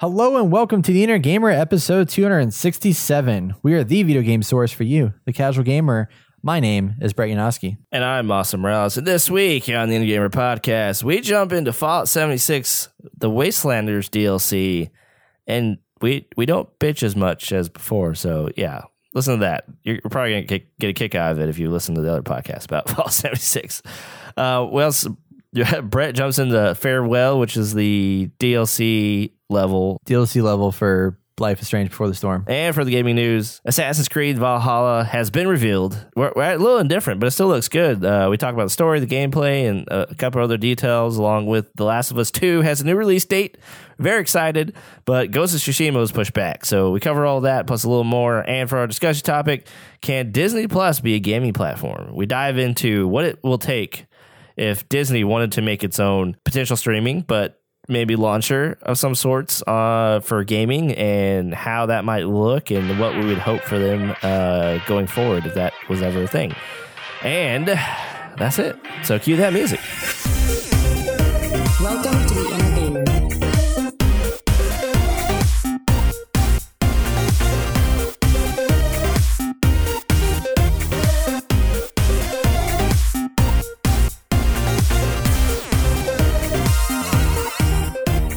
Hello and welcome to the Inner Gamer episode 267. We are the video game source for you, the casual gamer. My name is Brett Yanofsky. And I'm Austin Morales. And this week on the Inner Gamer Podcast, we jump into Fallout 76, the Wastelanders DLC, and we we don't bitch as much as before. So yeah, listen to that. You're probably gonna get, get a kick out of it if you listen to the other podcast about Fallout 76. Uh, well, Brett jumps into Farewell, which is the DLC level. DLC level for Life is Strange Before the Storm. And for the gaming news, Assassin's Creed Valhalla has been revealed. We're, we're a little indifferent, but it still looks good. Uh, we talk about the story, the gameplay, and a couple other details, along with The Last of Us 2 has a new release date. Very excited, but Ghost of Tsushima was pushed back. So we cover all that, plus a little more. And for our discussion topic, can Disney Plus be a gaming platform? We dive into what it will take if Disney wanted to make its own potential streaming, but maybe launcher of some sorts uh, for gaming and how that might look and what we would hope for them uh, going forward if that was ever a thing. And that's it. So cue that music. Welcome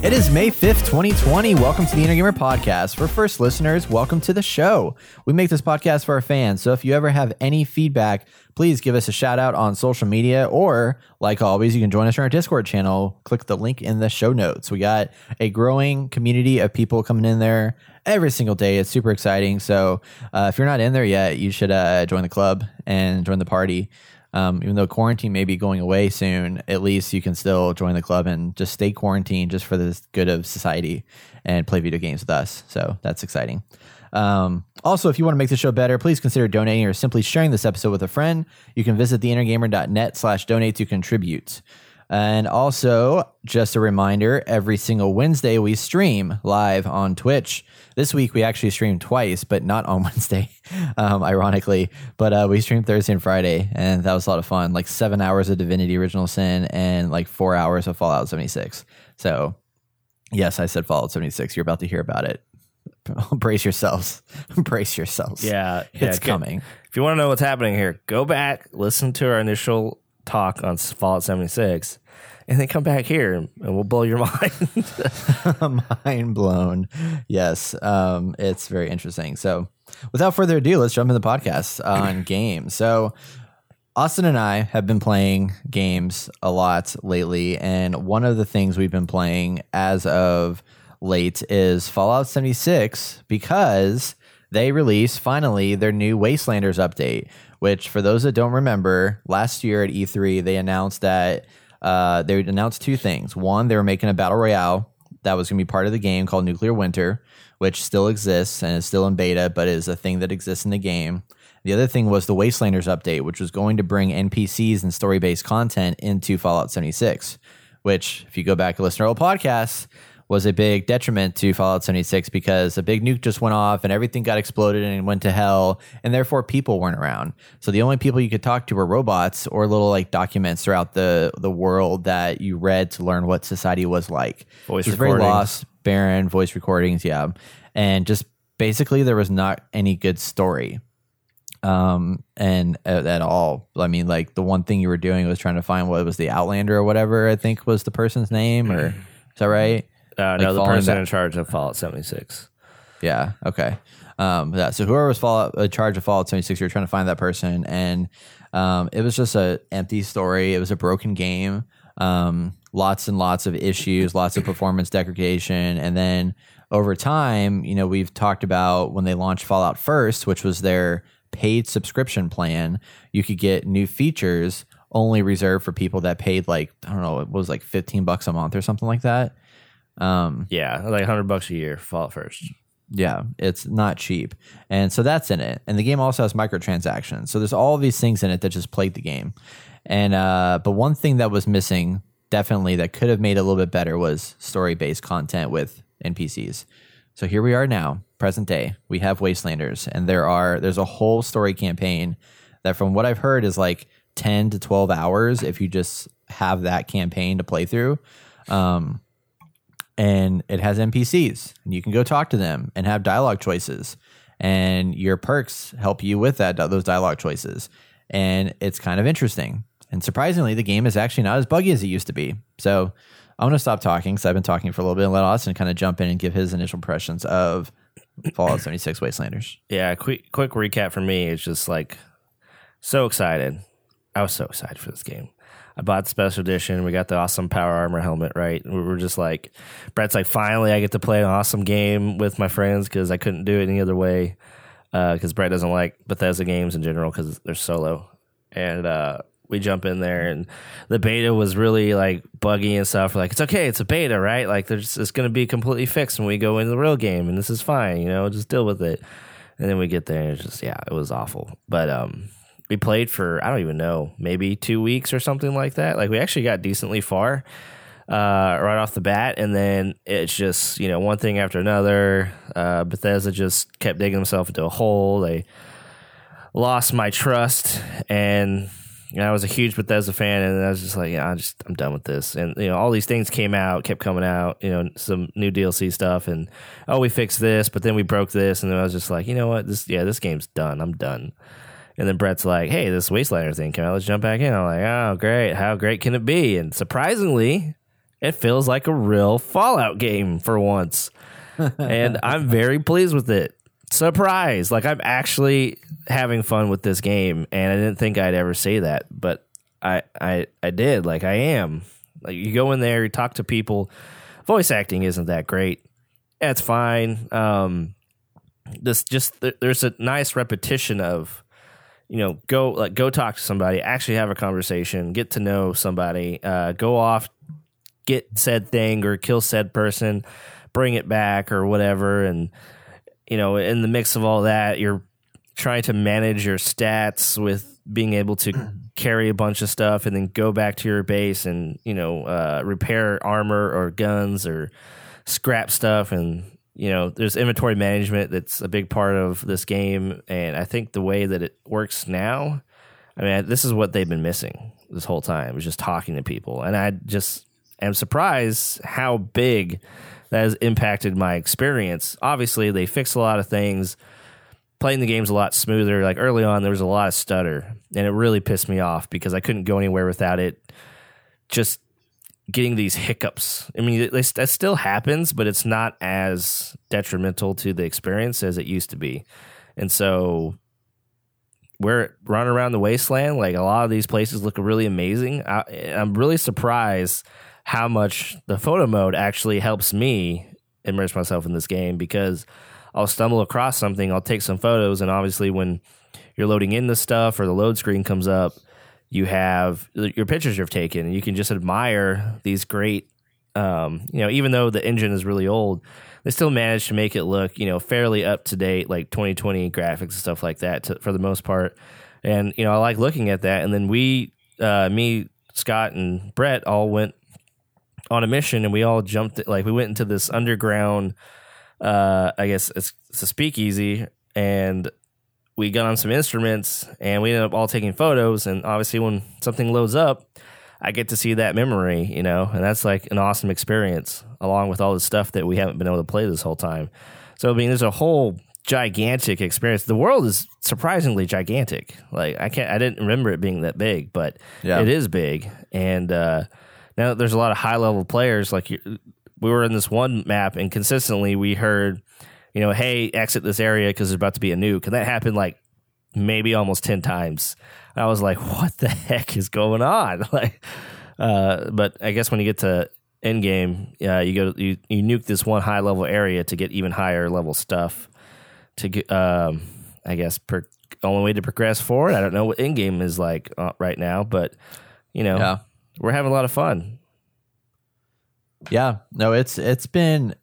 It is May 5th, 2020. Welcome to the Inner Gamer Podcast. For first listeners, welcome to the show. We make this podcast for our fans, so if you ever have any feedback, please give us a shout out on social media or, like always, you can join us on our Discord channel. Click the link in the show notes. We got a growing community of people coming in there every single day. It's super exciting. So uh, if you're not in there yet, you should uh, join the club and join the party um, even though quarantine may be going away soon, at least you can still join the club and just stay quarantined just for the good of society and play video games with us. So that's exciting. Um, also, if you want to make the show better, please consider donating or simply sharing this episode with a friend. You can visit theinnergamer.net slash donate to contribute. And also, just a reminder every single Wednesday we stream live on Twitch. This week we actually streamed twice, but not on Wednesday, um, ironically. But uh, we streamed Thursday and Friday, and that was a lot of fun. Like seven hours of Divinity Original Sin and like four hours of Fallout 76. So, yes, I said Fallout 76. You're about to hear about it. Brace yourselves. Brace yourselves. Yeah, it's yeah, coming. If you want to know what's happening here, go back, listen to our initial talk on Fallout 76 and then come back here and we'll blow your mind. mind blown. Yes. Um, it's very interesting. So, without further ado, let's jump into the podcast on games. So, Austin and I have been playing games a lot lately, and one of the things we've been playing as of late is Fallout 76 because they released finally their new Wastelanders update, which, for those that don't remember, last year at E3, they announced that uh, they announced two things. One, they were making a battle royale that was going to be part of the game called Nuclear Winter, which still exists and is still in beta, but is a thing that exists in the game. The other thing was the Wastelanders update, which was going to bring NPCs and story based content into Fallout 76. Which, if you go back and listen to our old podcasts, was a big detriment to Fallout 76 because a big nuke just went off and everything got exploded and went to hell, and therefore people weren't around. So the only people you could talk to were robots or little like documents throughout the the world that you read to learn what society was like. Voice it was very lost, barren voice recordings, yeah, and just basically there was not any good story um and uh, at all i mean like the one thing you were doing was trying to find what was the outlander or whatever i think was the person's name or is that right uh, no, the person in charge of Fallout 76. Yeah. Okay. Um, yeah. So whoever was Fallout in charge of Fallout 76, you're trying to find that person, and um, it was just a empty story. It was a broken game. Um, lots and lots of issues, lots of performance degradation, and then over time, you know, we've talked about when they launched Fallout First, which was their paid subscription plan. You could get new features only reserved for people that paid like I don't know, it was like 15 bucks a month or something like that. Um, yeah, like hundred bucks a year. Fallout first. Yeah, it's not cheap, and so that's in it. And the game also has microtransactions. So there's all these things in it that just plague the game. And uh, but one thing that was missing, definitely that could have made it a little bit better, was story based content with NPCs. So here we are now, present day. We have Wastelanders, and there are there's a whole story campaign that, from what I've heard, is like ten to twelve hours if you just have that campaign to play through. Um, and it has NPCs, and you can go talk to them and have dialogue choices, and your perks help you with that those dialogue choices, and it's kind of interesting. And surprisingly, the game is actually not as buggy as it used to be. So I'm going to stop talking because I've been talking for a little bit and let Austin kind of jump in and give his initial impressions of Fallout 76 Wastelanders. Yeah, quick quick recap for me. It's just like so excited. I was so excited for this game. I bought the special edition. We got the awesome power armor helmet, right? We were just like, Brett's like, finally, I get to play an awesome game with my friends because I couldn't do it any other way. Because uh, Brett doesn't like Bethesda games in general because they're solo. And uh, we jump in there and the beta was really like buggy and stuff. We're like, it's okay, it's a beta, right? Like there's it's gonna be completely fixed when we go into the real game and this is fine, you know, just deal with it. And then we get there and it's just yeah, it was awful. But um we played for I don't even know, maybe two weeks or something like that. Like we actually got decently far. Uh, right off the bat, and then it's just you know one thing after another. Uh, Bethesda just kept digging themselves into a hole. They lost my trust, and and I was a huge Bethesda fan, and I was just like, yeah, I just I'm done with this. And you know, all these things came out, kept coming out. You know, some new DLC stuff, and oh, we fixed this, but then we broke this, and then I was just like, you know what, this yeah, this game's done. I'm done. And then Brett's like, hey, this Wastelander thing came out. Let's jump back in. I'm like, oh, great. How great can it be? And surprisingly, it feels like a real Fallout game for once. and I'm very pleased with it surprise like i'm actually having fun with this game and i didn't think i'd ever say that but i i i did like i am like you go in there you talk to people voice acting isn't that great that's fine um this just there's a nice repetition of you know go like go talk to somebody actually have a conversation get to know somebody uh go off get said thing or kill said person bring it back or whatever. And you know, in the mix of all that, you're trying to manage your stats with being able to carry a bunch of stuff and then go back to your base and you know uh, repair armor or guns or scrap stuff and you know there's inventory management that's a big part of this game and i think the way that it works now i mean this is what they've been missing this whole time is just talking to people and i just am surprised how big that has impacted my experience. Obviously, they fixed a lot of things. Playing the game's a lot smoother. Like early on, there was a lot of stutter, and it really pissed me off because I couldn't go anywhere without it. Just getting these hiccups. I mean, that still happens, but it's not as detrimental to the experience as it used to be. And so we're running around the wasteland. Like a lot of these places look really amazing. I, am really surprised how much the photo mode actually helps me immerse myself in this game because I'll stumble across something, I'll take some photos, and obviously when you're loading in the stuff or the load screen comes up, you have your pictures you've taken, and you can just admire these great. Um, you know, even though the engine is really old, they still managed to make it look, you know, fairly up to date, like 2020 graphics and stuff like that, to, for the most part. And you know, I like looking at that. And then we, uh, me, Scott, and Brett all went on a mission and we all jumped like we went into this underground uh i guess it's, it's a speakeasy and we got on some instruments and we ended up all taking photos and obviously when something loads up i get to see that memory you know and that's like an awesome experience along with all the stuff that we haven't been able to play this whole time so i mean there's a whole gigantic experience the world is surprisingly gigantic like i can't i didn't remember it being that big but yeah. it is big and uh now there's a lot of high level players. Like we were in this one map, and consistently we heard, you know, hey, exit this area because there's about to be a nuke, and that happened like maybe almost ten times. I was like, what the heck is going on? Like, uh, but I guess when you get to end game, uh, you go you, you nuke this one high level area to get even higher level stuff. To get, um, I guess, per, only way to progress forward. I don't know what end game is like uh, right now, but you know, yeah we're having a lot of fun. Yeah, no, it's it's been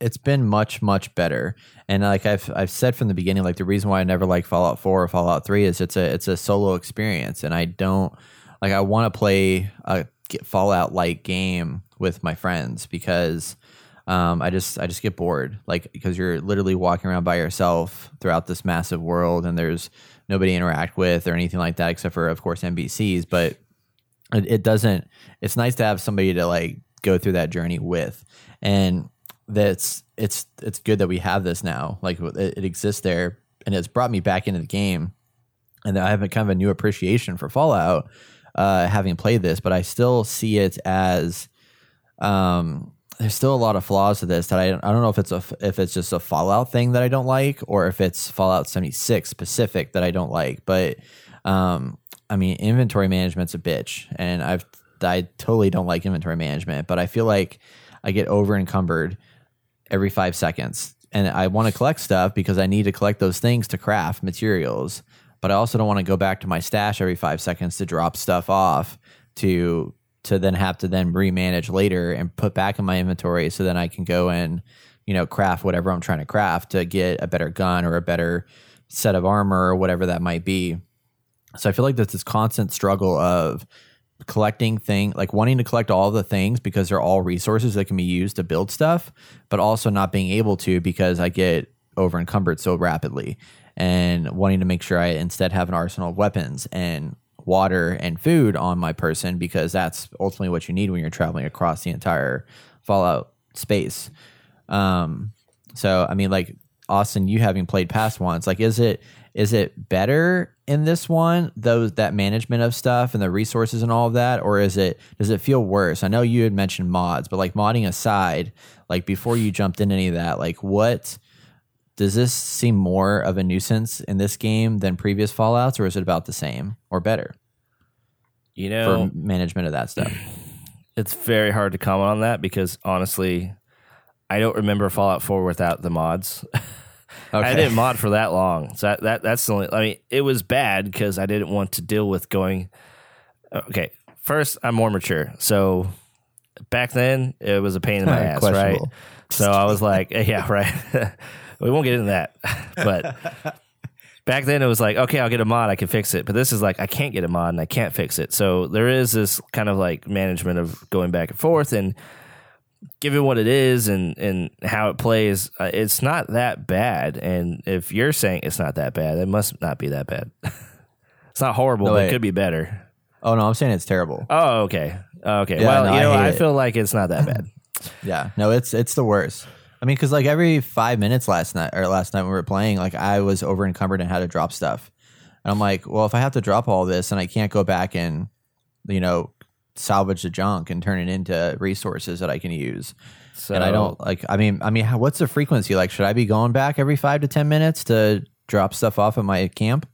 it's been much much better. And like I've I've said from the beginning, like the reason why I never like Fallout Four or Fallout Three is it's a it's a solo experience, and I don't like I want to play a Fallout like game with my friends because um, I just I just get bored. Like because you're literally walking around by yourself throughout this massive world and there's nobody to interact with or anything like that except for of course NPCs but it, it doesn't it's nice to have somebody to like go through that journey with. And that's it's it's good that we have this now. Like it, it exists there, and it's brought me back into the game, and I have a kind of a new appreciation for Fallout, uh, having played this. But I still see it as, um, there's still a lot of flaws to this that I don't, I don't know if it's a if it's just a Fallout thing that I don't like, or if it's Fallout 76 specific that I don't like. But um, I mean, inventory management's a bitch, and I've I totally don't like inventory management, but I feel like I get over encumbered every five seconds. And I want to collect stuff because I need to collect those things to craft materials. But I also don't want to go back to my stash every five seconds to drop stuff off to to then have to then remanage later and put back in my inventory so then I can go and, you know, craft whatever I'm trying to craft to get a better gun or a better set of armor or whatever that might be. So I feel like there's this constant struggle of collecting thing like wanting to collect all the things because they're all resources that can be used to build stuff but also not being able to because i get over encumbered so rapidly and wanting to make sure i instead have an arsenal of weapons and water and food on my person because that's ultimately what you need when you're traveling across the entire fallout space. Um so i mean like austin you having played past once like is it is it better in this one those that management of stuff and the resources and all of that? Or is it does it feel worse? I know you had mentioned mods but like modding aside like before you jumped in any of that like what does this seem more of a nuisance in this game than previous fallouts or is it about the same or better? You know for management of that stuff. It's very hard to comment on that because honestly i don't remember fallout 4 without the mods Okay. I didn't mod for that long. So that, that that's the only. I mean, it was bad because I didn't want to deal with going. Okay, first I'm more mature, so back then it was a pain in my ass, right? So I was like, yeah, right. we won't get into that, but back then it was like, okay, I'll get a mod, I can fix it. But this is like, I can't get a mod and I can't fix it. So there is this kind of like management of going back and forth and given what it is and and how it plays, uh, it's not that bad. And if you're saying it's not that bad, it must not be that bad. it's not horrible, no, but it could be better. Oh no, I'm saying it's terrible. Oh okay, okay. Yeah, well, no, you know, I, I feel like it's not that bad. yeah, no, it's it's the worst. I mean, because like every five minutes last night or last night when we were playing, like I was over encumbered and had to drop stuff. And I'm like, well, if I have to drop all this and I can't go back and, you know, salvage the junk and turn it into resources that I can use. So, and I don't like. I mean, I mean, how, what's the frequency? Like, should I be going back every five to ten minutes to drop stuff off at my camp?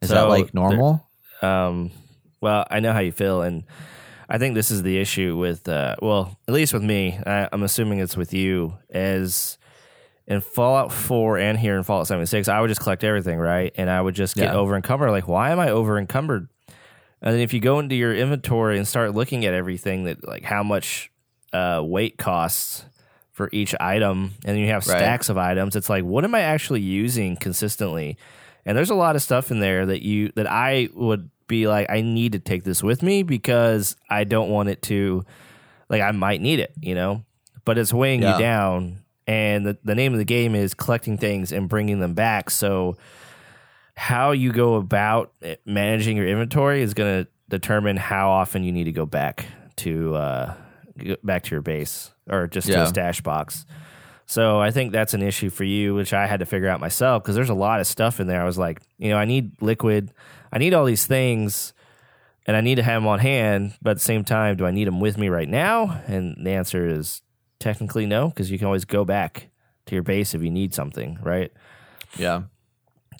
Is so that like normal? Um, well, I know how you feel, and I think this is the issue with. Uh, well, at least with me, I, I'm assuming it's with you. As in Fallout 4 and here in Fallout 76, I would just collect everything, right? And I would just get yeah. over encumbered. Like, why am I over encumbered? And then if you go into your inventory and start looking at everything that like how much uh, weight costs for each item, and you have stacks right. of items, it's like what am I actually using consistently? And there's a lot of stuff in there that you that I would be like I need to take this with me because I don't want it to like I might need it, you know. But it's weighing yeah. you down, and the, the name of the game is collecting things and bringing them back. So how you go about managing your inventory is going to determine how often you need to go back to uh, back to your base or just yeah. to a stash box. So I think that's an issue for you, which I had to figure out myself because there's a lot of stuff in there. I was like, you know, I need liquid, I need all these things, and I need to have them on hand. But at the same time, do I need them with me right now? And the answer is technically no, because you can always go back to your base if you need something, right? Yeah.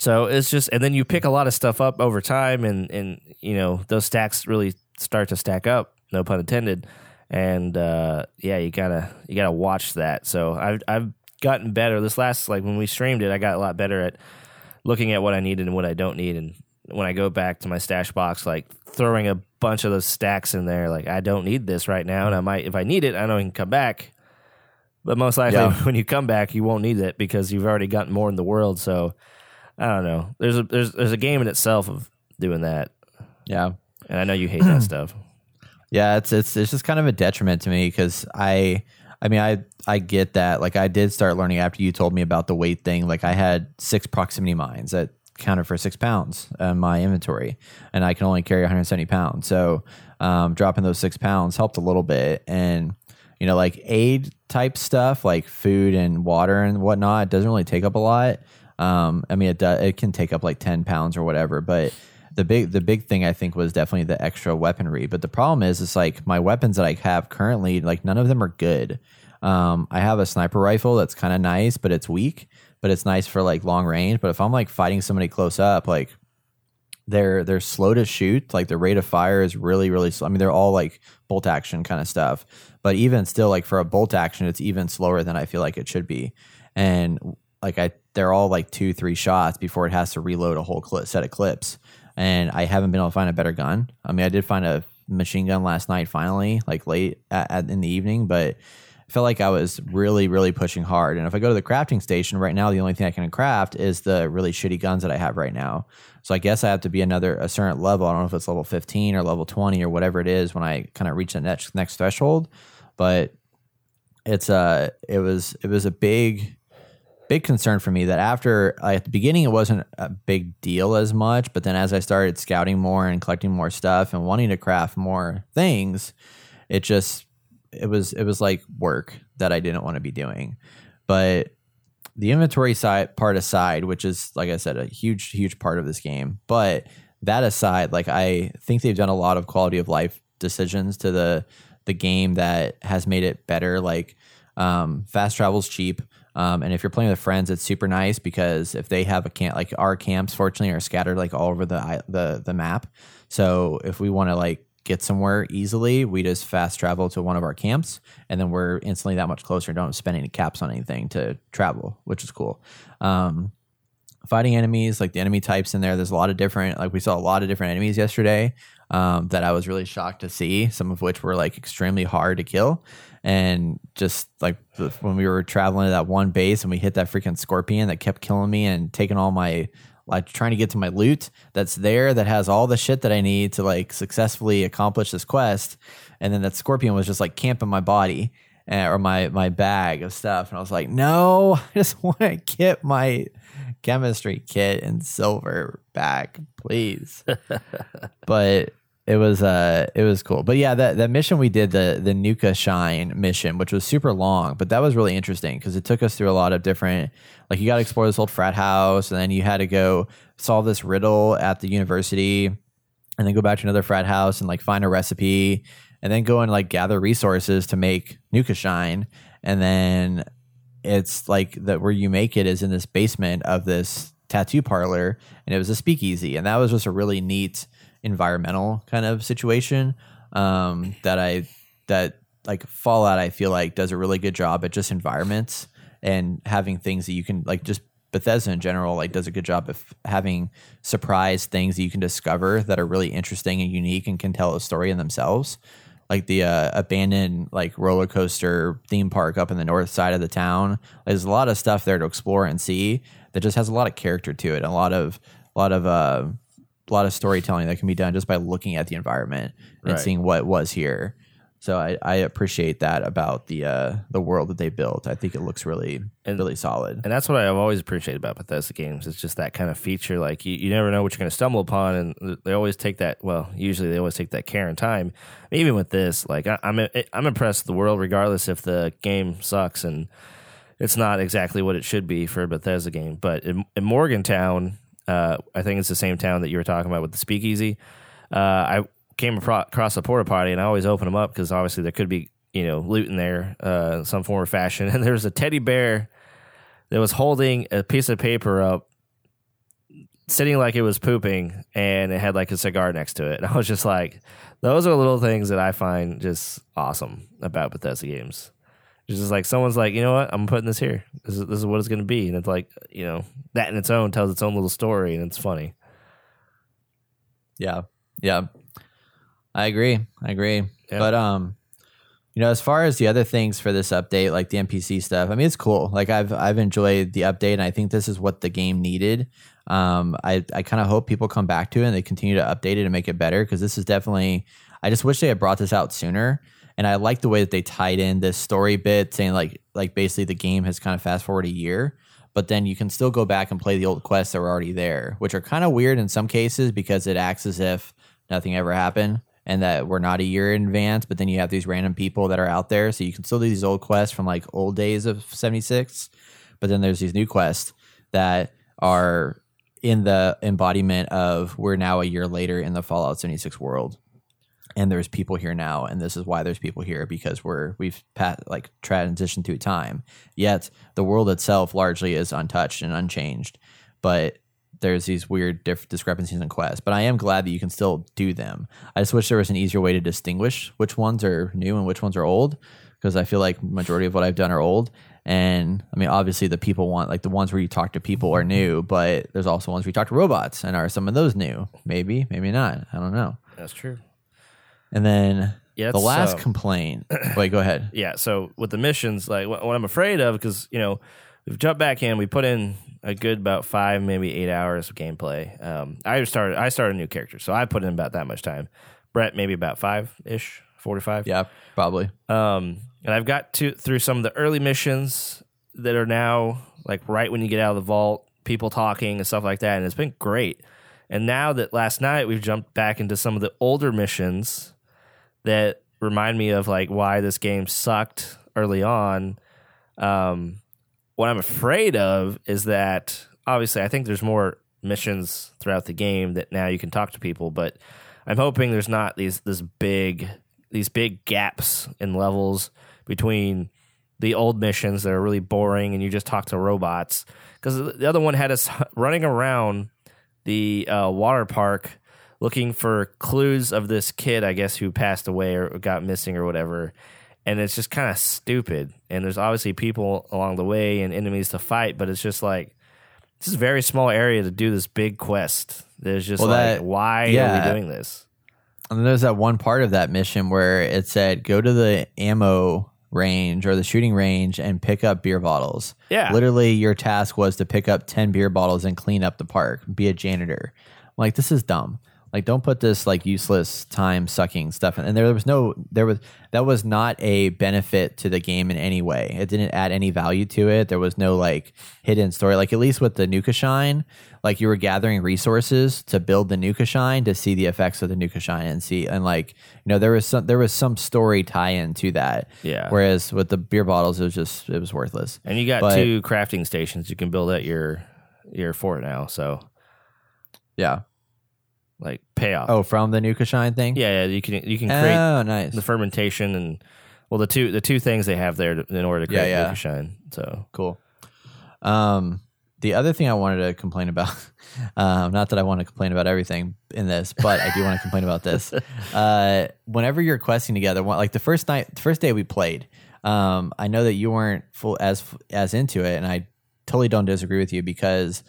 So it's just, and then you pick a lot of stuff up over time, and and you know those stacks really start to stack up. No pun intended. And uh, yeah, you gotta you gotta watch that. So I've I've gotten better. This last like when we streamed it, I got a lot better at looking at what I needed and what I don't need. And when I go back to my stash box, like throwing a bunch of those stacks in there, like I don't need this right now, and I might if I need it, I know I can come back. But most likely, yeah. when you come back, you won't need it because you've already gotten more in the world. So I don't know. There's a there's there's a game in itself of doing that. Yeah, and I know you hate that stuff. Yeah, it's it's it's just kind of a detriment to me because I I mean I I get that. Like I did start learning after you told me about the weight thing. Like I had six proximity mines that counted for six pounds in my inventory, and I can only carry 170 pounds. So um, dropping those six pounds helped a little bit, and you know, like aid type stuff, like food and water and whatnot, doesn't really take up a lot. Um, I mean, it does, it can take up like ten pounds or whatever, but the big the big thing I think was definitely the extra weaponry. But the problem is, it's like my weapons that I have currently, like none of them are good. Um, I have a sniper rifle that's kind of nice, but it's weak. But it's nice for like long range. But if I'm like fighting somebody close up, like they're they're slow to shoot. Like the rate of fire is really really slow. I mean, they're all like bolt action kind of stuff. But even still, like for a bolt action, it's even slower than I feel like it should be. And like I, they're all like two three shots before it has to reload a whole set of clips. And I haven't been able to find a better gun. I mean, I did find a machine gun last night, finally, like late at, at, in the evening, but I felt like I was really, really pushing hard. And if I go to the crafting station right now, the only thing I can craft is the really shitty guns that I have right now. So I guess I have to be another a certain level. I don't know if it's level 15 or level 20 or whatever it is when I kind of reach the next next threshold. But it's uh it was it was a big big concern for me that after like, at the beginning it wasn't a big deal as much, but then as I started scouting more and collecting more stuff and wanting to craft more things, it just it was it was like work that I didn't want to be doing. But the inventory side part aside, which is like I said, a huge huge part of this game, but that aside, like I think they've done a lot of quality of life decisions to the the game that has made it better. Like um, fast travel's cheap. Um, and if you're playing with friends, it's super nice because if they have a camp, like our camps, fortunately, are scattered like all over the the the map. So if we want to like get somewhere easily, we just fast travel to one of our camps, and then we're instantly that much closer. And don't spend any caps on anything to travel, which is cool. Um, fighting enemies, like the enemy types in there, there's a lot of different. Like we saw a lot of different enemies yesterday um, that I was really shocked to see. Some of which were like extremely hard to kill, and just like when we were traveling to that one base and we hit that freaking scorpion that kept killing me and taking all my like trying to get to my loot that's there that has all the shit that I need to like successfully accomplish this quest. And then that scorpion was just like camping my body uh, or my my bag of stuff, and I was like, no, I just want to get my chemistry kit and silver back, please. but it was uh it was cool. But yeah, that that mission we did the the Nuka Shine mission, which was super long, but that was really interesting because it took us through a lot of different like you got to explore this old frat house and then you had to go solve this riddle at the university and then go back to another frat house and like find a recipe and then go and like gather resources to make Nuka Shine and then it's like that where you make it is in this basement of this tattoo parlor and it was a speakeasy and that was just a really neat environmental kind of situation um, that I that like Fallout I feel like does a really good job at just environments and having things that you can like just Bethesda in general like does a good job of having surprise things that you can discover that are really interesting and unique and can tell a story in themselves. Like the uh, abandoned like roller coaster theme park up in the north side of the town. There's a lot of stuff there to explore and see that just has a lot of character to it, a lot of a lot of uh, lot of storytelling that can be done just by looking at the environment and Right. seeing what was here. So I, I appreciate that about the uh, the world that they built. I think it looks really And- really solid. And that's what I've always appreciated about Bethesda games. It's just that kind of feature. Like you, you never know what you're going to stumble upon, and they always take that. Well, usually they always take that care and time. Even with this, like I, I'm, I'm impressed with the world, regardless if the game sucks and it's not exactly what it should be for a Bethesda game. But in, in Morgantown, uh, I think it's the same town that you were talking about with the Speakeasy. Uh, I came across a porta potty, and I always open them up because obviously there could be you know loot in there, uh, in some form or fashion. And there was a teddy bear that was holding a piece of paper up, sitting like it was pooping, and it had like a cigar next to it. And I was just like, those are little things that I find just awesome about Bethesda games. It's just like someone's like, you know what, I'm putting this here. This is this is what it's going to be, and it's like, you know, that in its own tells its own little story, and it's funny. Yeah. Yeah. I agree. I agree. Yeah. But um you know, as far as the other things for this update, like the NPC stuff, I mean it's cool. Like I've I've enjoyed the update and I think this is what the game needed. Um I I kind of hope people come back to it and they continue to update it and make it better because this is definitely I just wish they had brought this out sooner. And I like the way that they tied in this story bit saying like like basically the game has kind of fast forward a year but then you can still go back and play the old quests that were already there, which are kind of weird in some cases because it acts as if nothing ever happened and that we're not a year in advance, but then you have these random people that are out there. So you can still do these old quests from like old days of 76, but then there's these new quests that are in the embodiment of we're now a year later in the Fallout 76 world. And there's people here now, and this is why there's people here because we're we've pat, like transitioned through time. Yet the world itself largely is untouched and unchanged, but there's these weird diff- discrepancies in quests. But I am glad that you can still do them. I just wish there was an easier way to distinguish which ones are new and which ones are old, because I feel like majority of what I've done are old. And I mean, obviously, the people want like the ones where you talk to people are new, but there's also ones where you talk to robots, and are some of those new? Maybe, maybe not. I don't know. That's true. And then Yeah, the last uh, complaint. Wait, go ahead. Yeah. So with the missions, like what, what I'm afraid of, because you know we've jumped back in, we put in a good about five, maybe eight hours of gameplay. Um, I started, I started a new character, so I put in about that much time. Brett, maybe about five ish, forty five. Yeah, probably. Um, and I've got to through some of the early missions that are now like right when you get out of the vault, people talking and stuff like that, and it's been great. And now that last night we've jumped back into some of the older missions that remind me of like why this game sucked early on. Um, what I'm afraid of is that obviously I think there's more missions throughout the game that now you can talk to people, but I'm hoping there's not these this big these big gaps in levels between the old missions that are really boring and you just talk to robots because the other one had us running around the uh, water park looking for clues of this kid, I guess, who passed away or got missing or whatever. And it's just kind of stupid. And there's obviously people along the way and enemies to fight, but it's just like this is a very small area to do this big quest. There's just Well, like, that- why are we doing this? And then there's that one part of that mission where it said go to the ammo range or the shooting range and pick up beer bottles. Yeah. Literally, your task was to pick up 10 beer bottles and clean up the park, be a janitor. I'm like, this is dumb. Like, don't put this like useless time sucking stuff in. And there was no, there was, that was not a benefit to the game in any way. It didn't add any value to it. There was no like hidden story. Like, at least with the Nuka Shine, like you were gathering resources to build the Nuka Shine to see the effects of the Nuka Shine and see, and like, you know, there was some, there was some story tie in to that. Yeah. Whereas with the beer bottles, it was just, it was worthless. And you got But- two crafting stations you can build at your your fort now. So Yeah. Like payoff. Oh, from the Nuka Shine thing? yeah, yeah. You can you can create Oh, nice. the fermentation and well the two the two things they have there to, in order to create Yeah, yeah. Nuka Shine. So cool. Um, the other thing I wanted to complain about, um, not that I want to complain about everything in this, but I do want to complain about this. Uh, whenever you're questing together, one- like the first night, the first day we played, um, I know that you weren't full as as into it, and I totally don't disagree with you because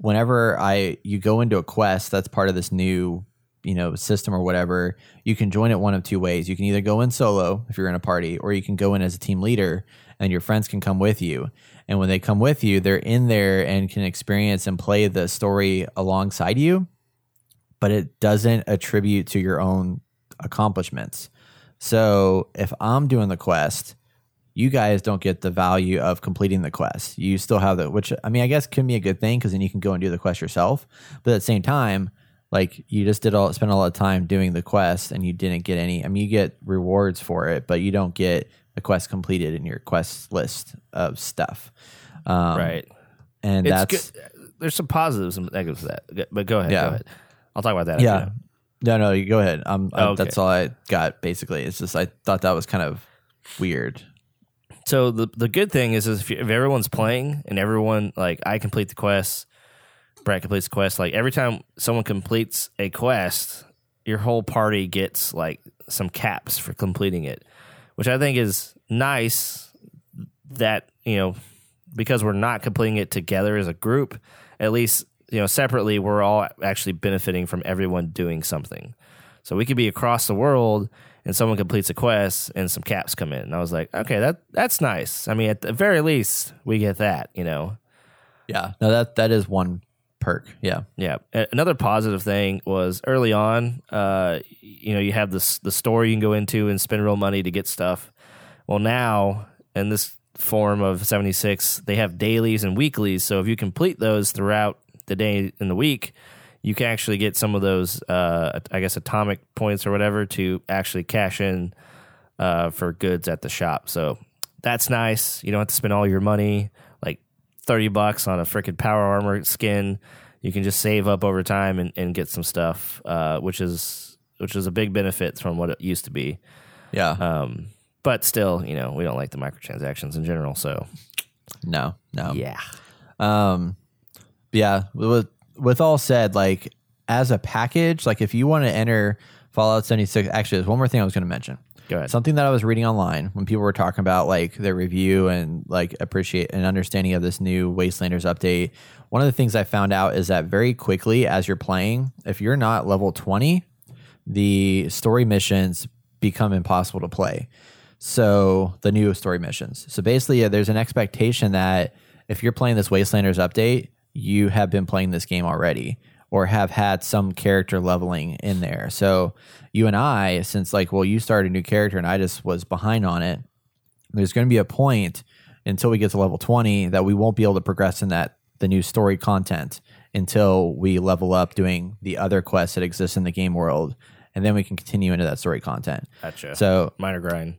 whenever I you go into a quest that's part of this new you know system or whatever, you can join it one of two ways. You can either go in solo if you're in a party, or you can go in as a team leader, and your friends can come with you. And when they come with you, they're in there and can experience and play the story alongside you, but it doesn't attribute to your own accomplishments. So if I'm doing the quest, you guys don't get the value of completing the quest. You still have the, which I mean, I guess can be a good thing because then you can go and do the quest yourself. But at the same time, like you just did all spend a lot of time doing the quest and you didn't get any. I mean, you get rewards for it, but you don't get the quest completed in your quest list of stuff. Um, right. and It's that's good. There's some positives and negatives to that. But go ahead. Yeah. Go ahead. I'll talk about that. yeah. after No, no, you go ahead. Um, Oh, okay. that's all I got. Basically, it's just I thought that was kind of weird. So the the good thing is, is if, if everyone's playing and everyone like I complete the quest, Brad completes the quest. Like every time someone completes a quest, your whole party gets like some caps for completing it, which I think is nice. That you know, because we're not completing it together as a group, at least you know separately, we're all actually benefiting from everyone doing something. So we could be across the world and someone completes a quest and some caps come in. And I was like, okay, that that's nice. I mean, at the very least, we get that, you know. Yeah, no, that that is one perk. Yeah, Yeah. Another positive thing was early on, uh, you know, you have this the store you can go into and spend real money to get stuff. Well, now in this form of 76, they have dailies and weeklies. So if you complete those throughout the day in the week, you can actually get some of those, uh, I guess, atomic points or whatever to actually cash in uh, for goods at the shop. So that's nice. You don't have to spend all your money, like thirty bucks on a freaking power armor skin. You can just save up over time and, and get some stuff, uh, which is which is a big benefit from what it used to be. Yeah. Um, but still, you know, we don't like the microtransactions in general. So no, no. yeah, Um, yeah. With with all said, like as a package, like if you want to enter Fallout 76, actually, there's one more thing I was going to mention. go ahead. Something that I was reading online when people were talking about like their review and like appreciate and understanding of this new Wastelanders update. One of the things I found out is that very quickly as you're playing, if you're not level 20, the story missions become impossible to play. So the new story missions. So basically, uh, there's an expectation that if you're playing this Wastelanders update, you have been playing this game already or have had some character leveling in there. So you and I, since like, well, you started a new character and I just was behind on it, there's going to be a point until we get to level 20 that we won't be able to progress in that the new story content until we level up doing the other quests that exist in the game world and then we can continue into that story content. Gotcha. So minor grind.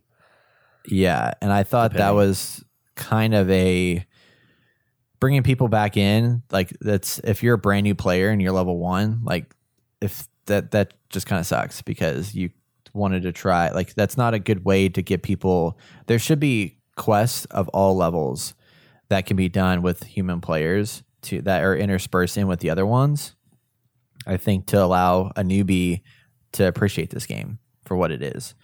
yeah, and I thought that was kind of a bringing people back in. Like that's if you're a brand new player and you're level one, like if that that just kind of sucks because you wanted to try. Like that's not a good way to get people. There should be quests of all levels that can be done with human players to that are interspersed in with the other ones. I think to allow a newbie to appreciate this game for what it is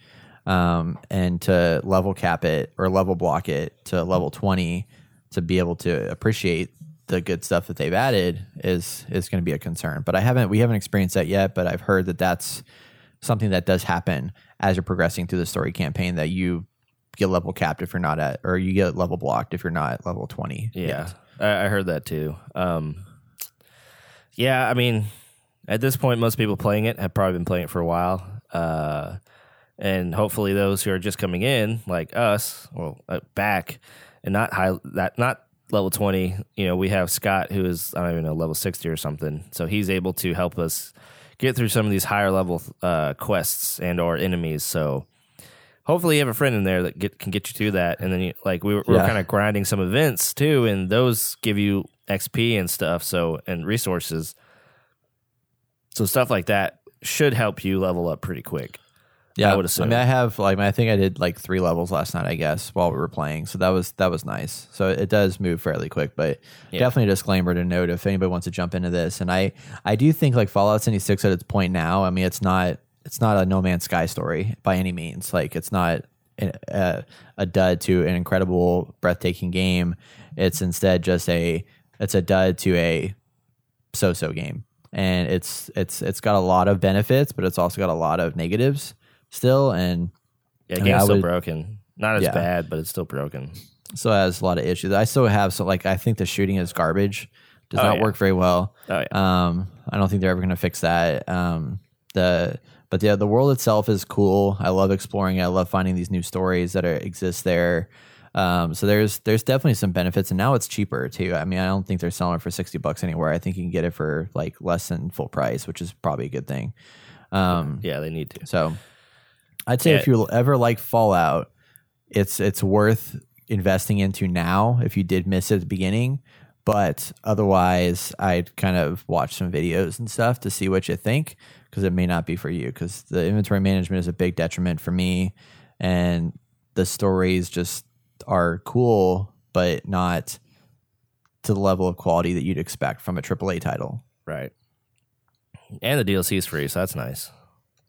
um, and to level cap it or level block it to level 20 to be able to appreciate the good stuff that they've added is is going to be a concern but i haven't we haven't experienced that yet but i've heard that that's something that does happen as you're progressing through the story campaign that you get level capped if you're not at or you get level blocked if you're not at level 20 Yeah. I, I heard that too. Um, yeah, I mean, at this point, most people playing it have probably been playing it for a while, uh, and hopefully, those who are just coming in, like us, well, uh, back and not high that not level twenty. You know, we have Scott who is I don't even know level sixty or something, so he's able to help us get through some of these higher level uh, quests and or enemies. So hopefully you have a friend in there that get, can get you through that. And then you, like we were, we were Yeah. kind of grinding some events too, and those give you XP and stuff. So and resources. So stuff like that should help you level up pretty quick. Yeah, I would I assume. mean, I have like I think I did like three levels last night, I guess, while we were playing. So that was that was nice. So it does move fairly quick, but Yeah. definitely a disclaimer to note if anybody wants to jump into this. And I I do think like Fallout 76 at its point now. I mean, it's not it's not a No Man's Sky story by any means. Like it's not a, a, a dud to an incredible, breathtaking game. It's instead just a it's a dud to a so-so game, and it's it's it's got a lot of benefits, but it's also got a lot of negatives still, and Yeah, mean, game's I still would- broken. Not as Yeah. bad, but it's still broken. still has a lot of issues. I still have so like I think the shooting is garbage. Does Oh, not yeah. work very well. Oh yeah. Um, I don't think they're ever going to fix that. Um, the but yeah, the world itself is cool. I love exploring it. I love finding these new stories that are, exist there. Um, so there's there's definitely some benefits, and now it's cheaper too. I mean, I don't think they're selling it for sixty bucks anywhere. I think you can get it for like less than full price, which is probably a good thing. Um, yeah, they need to. so I'd say Yeah. if you ever like Fallout, it's it's worth investing into now if you did miss it at the beginning. But otherwise, I'd kind of watch some videos and stuff to see what you think because it may not be for you. Because the inventory management is a big detriment for me, and the stories just are cool, but not to the level of quality that you'd expect from a AAA title. Right. And the DLC is free, so that's nice.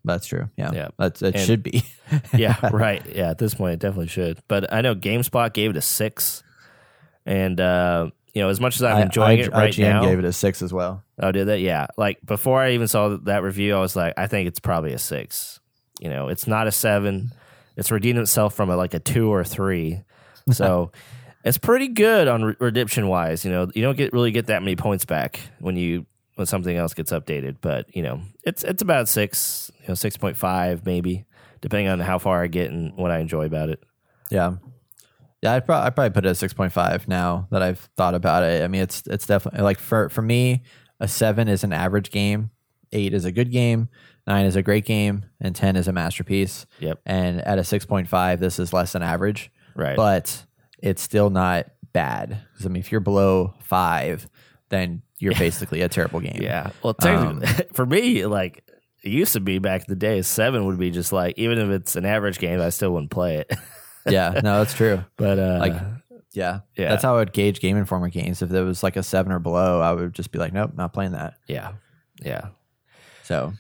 That's true. Yeah, Yeah. that's it And- should be. Yeah, right. Yeah, at this point, it definitely should. But I know GameSpot gave it a six, and uh, you know, as much as I'm I- enjoying I- it right IGN now, gave it a six as well. oh, did that? Yeah. Like before I even saw that review, I was like, I think it's probably a six. You know, it's not a seven. It's redeemed itself from a, like a two or a three, so it's pretty good on re- redemption wise. You know, you don't get really get that many points back when you when something else gets updated, but you know, it's it's about six, you know, six point five maybe, depending on how far I get and what I enjoy about it. Yeah, yeah. I probably I probably put it at six point five now that I've thought about it. I mean, it's it's definitely like for for me, a seven is an average game, eight is a good game, nine is a great game, and 10 is a masterpiece. Yep. And at a 6.5, this is less than average, Right. but it's still not bad. Because, I mean, if you're below five, then you're basically a terrible game. yeah. Well, technically, for me, like it used to be back in the day, seven would be just like even if it's an average game, I still wouldn't play it. Yeah. No, that's true. but uh, Like, Yeah. Yeah. That's how I would gauge Game Informer games. If there was like a seven or below, I would just be like, nope, not playing that. yeah, yeah, So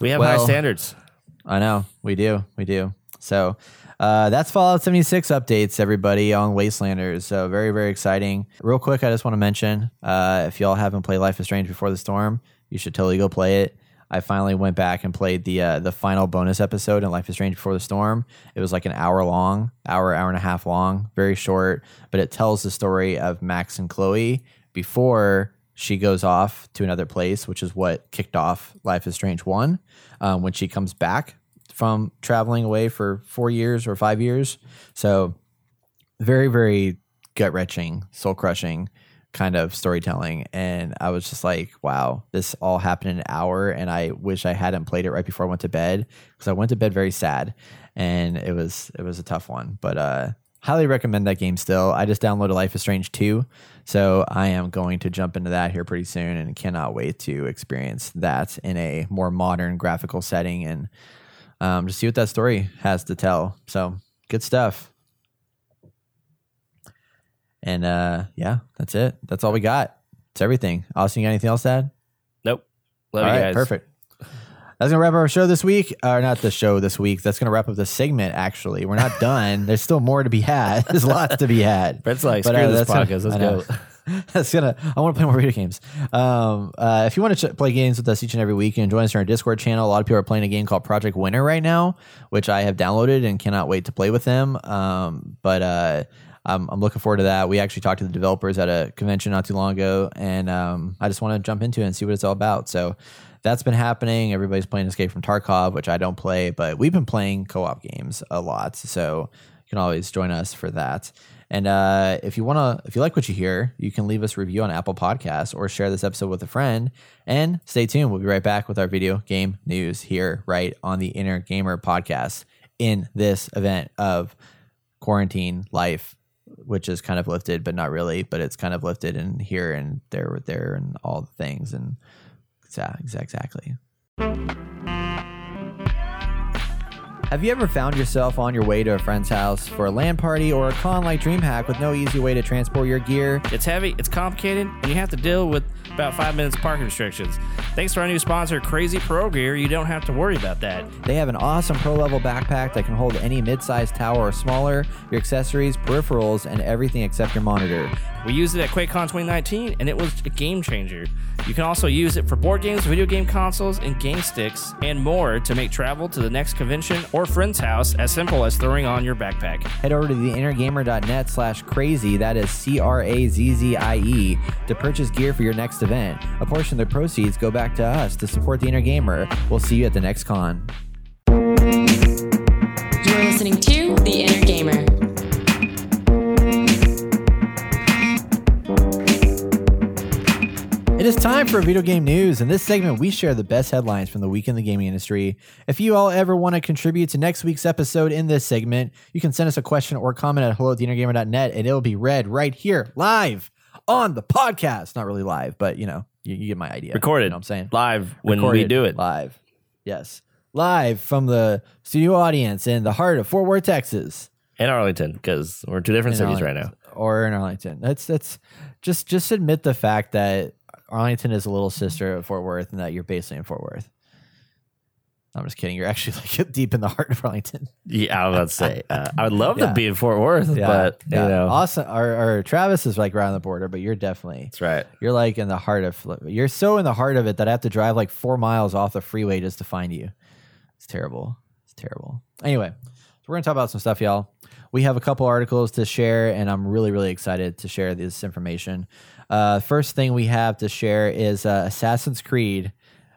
we have high standards. I know we do, we do. So uh, that's Fallout 76 updates, everybody on Wastelanders. So very, very exciting. Real quick, I just want to mention uh, if y'all haven't played Life is Strange Before the Storm, you should totally go play it. I finally went back and played the uh, the final bonus episode in Life is Strange Before the Storm. It was like an hour long, hour, hour and a half long, very short, but it tells the story of Max and Chloe before she goes off to another place, which is what kicked off Life is Strange 1 um, when she comes back from traveling away for four years or five years. So, very, very gut wrenching, soul crushing kind of storytelling. And I was just like, wow, this all happened in an hour. And I wish I hadn't played it right before I went to bed because I went to bed very sad and it was, it was a tough one. But, uh, highly recommend that game still. I just downloaded Life is Strange 2. So I am going to jump into that here pretty soon and cannot wait to experience that in a more modern graphical setting and um, just see what that story has to tell. So good stuff. And uh, yeah, that's it. That's all we got. It's everything. Austin, you got anything else to add? Nope. Love All you right, guys. perfect. That's gonna wrap up our show this week, or not the show this week. That's gonna wrap up the segment. Actually, we're not done. There's still more to be had. There's lots to be had. Brett's like, But, screw uh, this podcast. Let's go. That's gonna. I want to play more video games. Um, uh, if you want to ch- play games with us each and every week, you can join us on our Discord channel. A lot of people are playing a game called Project Winter right now, which I have downloaded and cannot wait to play with them. Um, but uh, I'm, I'm looking forward to that. We actually talked to the developers at a convention not too long ago, and um, I just want to jump into it and see what it's all about. So that's been happening. Everybody's playing Escape from Tarkov, which I don't play, but we've been playing co-op games a lot. So you can always join us for that. And uh, if you want to, if you like what you hear, you can leave us a review on Apple Podcasts or share this episode with a friend. And stay tuned. We'll be right back with our video game news here, right on the Inner Gamer podcast in this event of quarantine life, which is kind of lifted, but not really. But it's kind of lifted and here and there, there, and all the things. And exa- exactly. Have you ever found yourself on your way to a friend's house for a LAN party or a con like DreamHack with no easy way to transport your gear? It's heavy, it's complicated, and you have to deal with about five minutes parking restrictions. Thanks to our new sponsor, Crazzie Pro Gear, you don't have to worry about that. They have an awesome pro level backpack that can hold any mid sized tower or smaller, your accessories, peripherals, and everything except your monitor. We used it at QuakeCon 2019, and it was a game changer. You can also use it for board games, video game consoles, and game sticks, and more to make travel to the next convention or friend's house as simple as throwing on your backpack. Head over to theinnergamer.net slash crazy, that is C R A Z Z I E, to purchase gear for your next event. A portion of the proceeds go back to us to support the Inner Gamer. We'll see you at the next con. You're listening to The Inner Gamer. It is time for video game news. In this segment, we share the best headlines from the week in the gaming industry. If you all ever want to contribute to next week's episode in this segment, you can send us a question or comment at hello at theinnergamer.net and it'll be read right here live on the podcast. Not really live, but you know, you, you get my idea. Recorded. You know what I'm saying? Live when we do it. Live. Yes. Live from the studio audience in the heart of Fort Worth, Texas. In Arlington, because we're in two different In cities right now. Or in Arlington. That's that's just just admit the fact that Arlington is a little sister of Fort Worth and that you're basically in Fort Worth. I'm just kidding. You're actually like deep in the heart of Arlington. Yeah, I was about to say, uh, I would love Yeah. to be in Fort Worth, but, you know, Austin or, or Travis is like right on the border, but you're definitely that's right. you're like in the heart of you're so in the heart of it that I have to drive like four miles off the freeway just to find you. It's terrible. It's terrible. Anyway, so we're gonna talk about some stuff, y'all. We have a couple articles to share, and I'm really, really excited to share this information. Uh, first thing we have to share is uh, Assassin's Creed.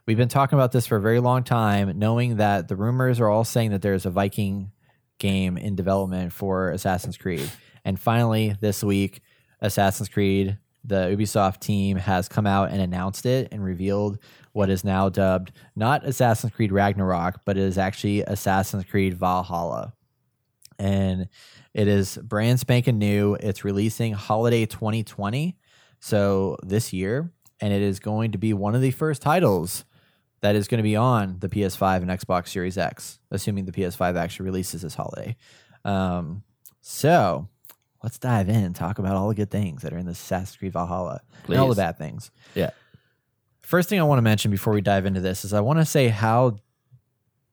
We've been talking about this for a very long time, knowing that the rumors are all saying that there's a Viking game in development for Assassin's Creed. And finally, this week, Assassin's Creed the Ubisoft team has come out and announced it and revealed what is now dubbed not Assassin's Creed Ragnarok, but it is actually Assassin's Creed Valhalla. And it is brand spanking new. It's releasing holiday 2020, so this year, and it is going to be one of the first titles that is going to be on the PS5 and Xbox Series X, assuming the PS5 actually releases this holiday. Um, so let's dive in and talk about all the good things that are in the Assassin's Creed Valhalla and all the bad things. Yeah. First thing I want to mention before we dive into this is I want to say how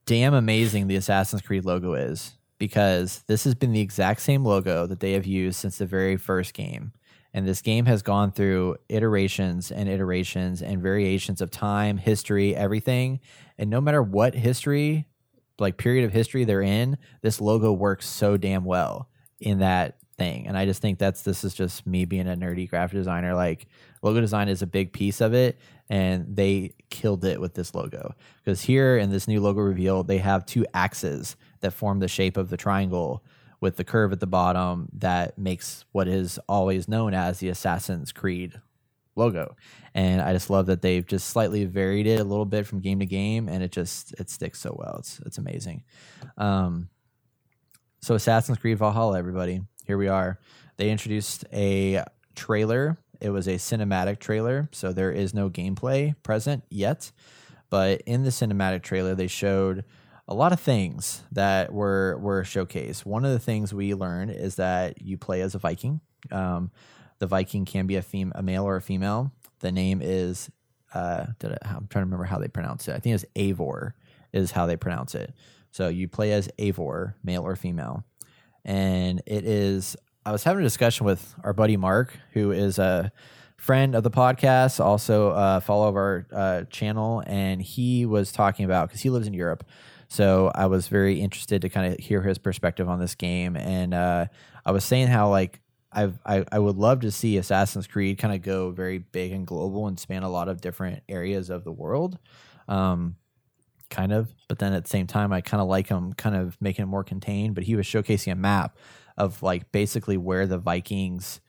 damn amazing the Assassin's Creed logo is because this has been the exact same logo that they have used since the very first game. And this game has gone through iterations and iterations and variations of time, history, everything. And no matter what history, like period of history they're in, this logo works so damn well in that thing. And I just think that's this is just me being a nerdy graphic designer. Like logo design is a big piece of it, and they killed it with this logo. Because here in this new logo reveal, they have two axes that form the shape of the triangle with the curve at the bottom that makes what is always known as the Assassin's Creed logo. And I just love that they've just slightly varied it a little bit from game to game, and it just it sticks so well. It's it's amazing. Um, so Assassin's Creed Valhalla, everybody, here we are. They introduced a trailer. It was a cinematic trailer, so there is no gameplay present yet. But in the cinematic trailer, they showed a lot of things that were were showcased. One of the things we learned is that you play as a Viking. Um, the Viking can be a fem- a male or a female. The name is uh, I, I'm trying to remember how they pronounce it. I think it's Eivor is how they pronounce it. So you play as Eivor, male or female, and it is. I was having a discussion with our buddy Mark, who is a friend of the podcast, also a follow of our uh, channel, and he was talking about because he lives in Europe. So I was very interested to kind of hear his perspective on this game, and uh, I was saying how like I've, I I would love to see Assassin's Creed kind of go very big and global and span a lot of different areas of the world. Um, kind of, but then at the same time, I kind of like him kind of making it more contained. But he was showcasing a map of like basically where the Vikings